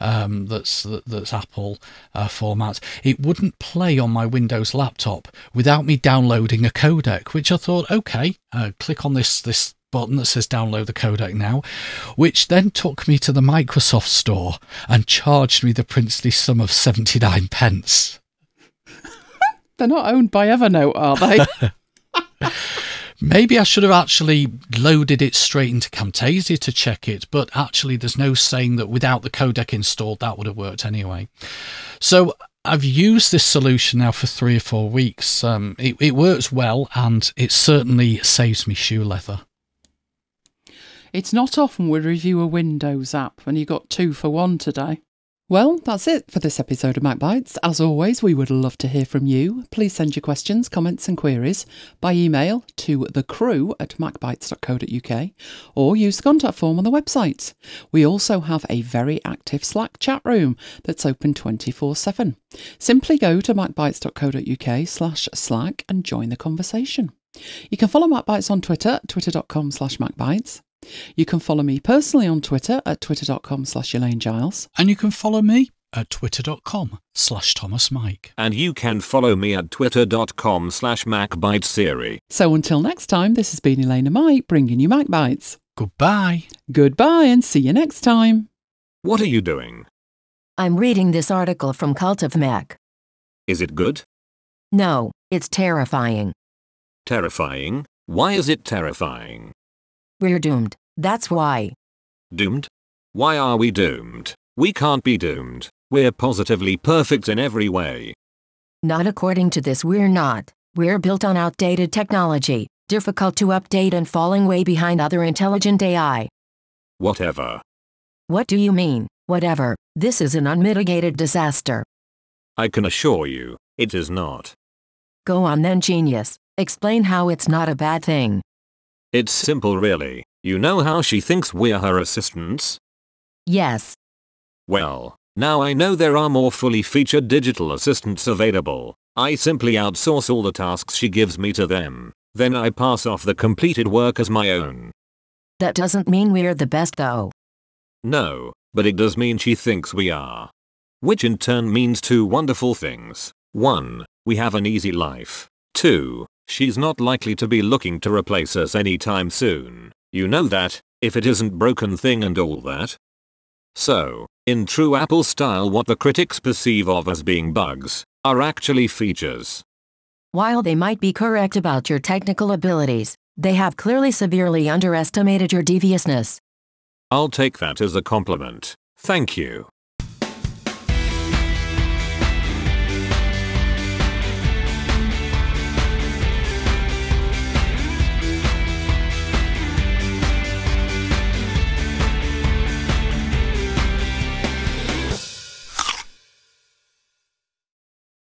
um, that's that's Apple uh, format, it wouldn't play on my Windows laptop without me downloading a codec. Which I thought, okay, uh, click on this this button that says download the codec now, which then took me to the Microsoft store and charged me the princely sum of 79 pence. They're not owned by Evernote, are they? Maybe I should have actually loaded it straight into Camtasia to check it, but actually, there's no saying that without the codec installed, that would have worked anyway. So I've used this solution now for three or four weeks. Um, it, it works well and it certainly saves me shoe leather. It's not often we review a Windows app, and you got two for one today. Well, that's it for this episode of MacBites. As always, we would love to hear from you. Please send your questions, comments, and queries by email to the crew at macbites.co.uk or use the contact form on the website. We also have a very active Slack chat room that's open 24 7. Simply go to macbites.co.uk slash Slack and join the conversation. You can follow MacBites on Twitter, twitter.com slash MacBites. You can follow me personally on Twitter at twitter.com slash Elaine Giles. And you can follow me at twitter.com slash Thomas Mike. And you can follow me at twitter.com slash MacBitesSiri. So until next time, this has been Elaine and Mike bringing you MacBites. Goodbye. Goodbye and see you next time. What are you doing? I'm reading this article from Cult of Mac. Is it good? No, it's terrifying. Terrifying? Why is it terrifying? We're doomed. That's why. Doomed? Why are we doomed? We can't be doomed. We're positively perfect in every way. Not according to this, we're not. We're built on outdated technology, difficult to update, and falling way behind other intelligent AI. Whatever. What do you mean, whatever? This is an unmitigated disaster. I can assure you, it is not. Go on then, genius. Explain how it's not a bad thing. It's simple really. You know how she thinks we're her assistants? Yes, Well, now I know there are more fully featured digital assistants available. I simply outsource all the tasks she gives me to them. Then I pass off the completed work as my own. that doesn't mean we're the best though. No, but it does mean she thinks we are. Which in turn means two wonderful things. 1. We have an easy life. 2. She's not likely to be looking to replace us anytime soon. You know that, if it isn't broken thing and all that. So, in true Apple style what the critics perceive of as being bugs, are actually features. While they might be correct about your technical abilities, they have clearly severely underestimated your deviousness. I'll take that as a compliment. Thank you.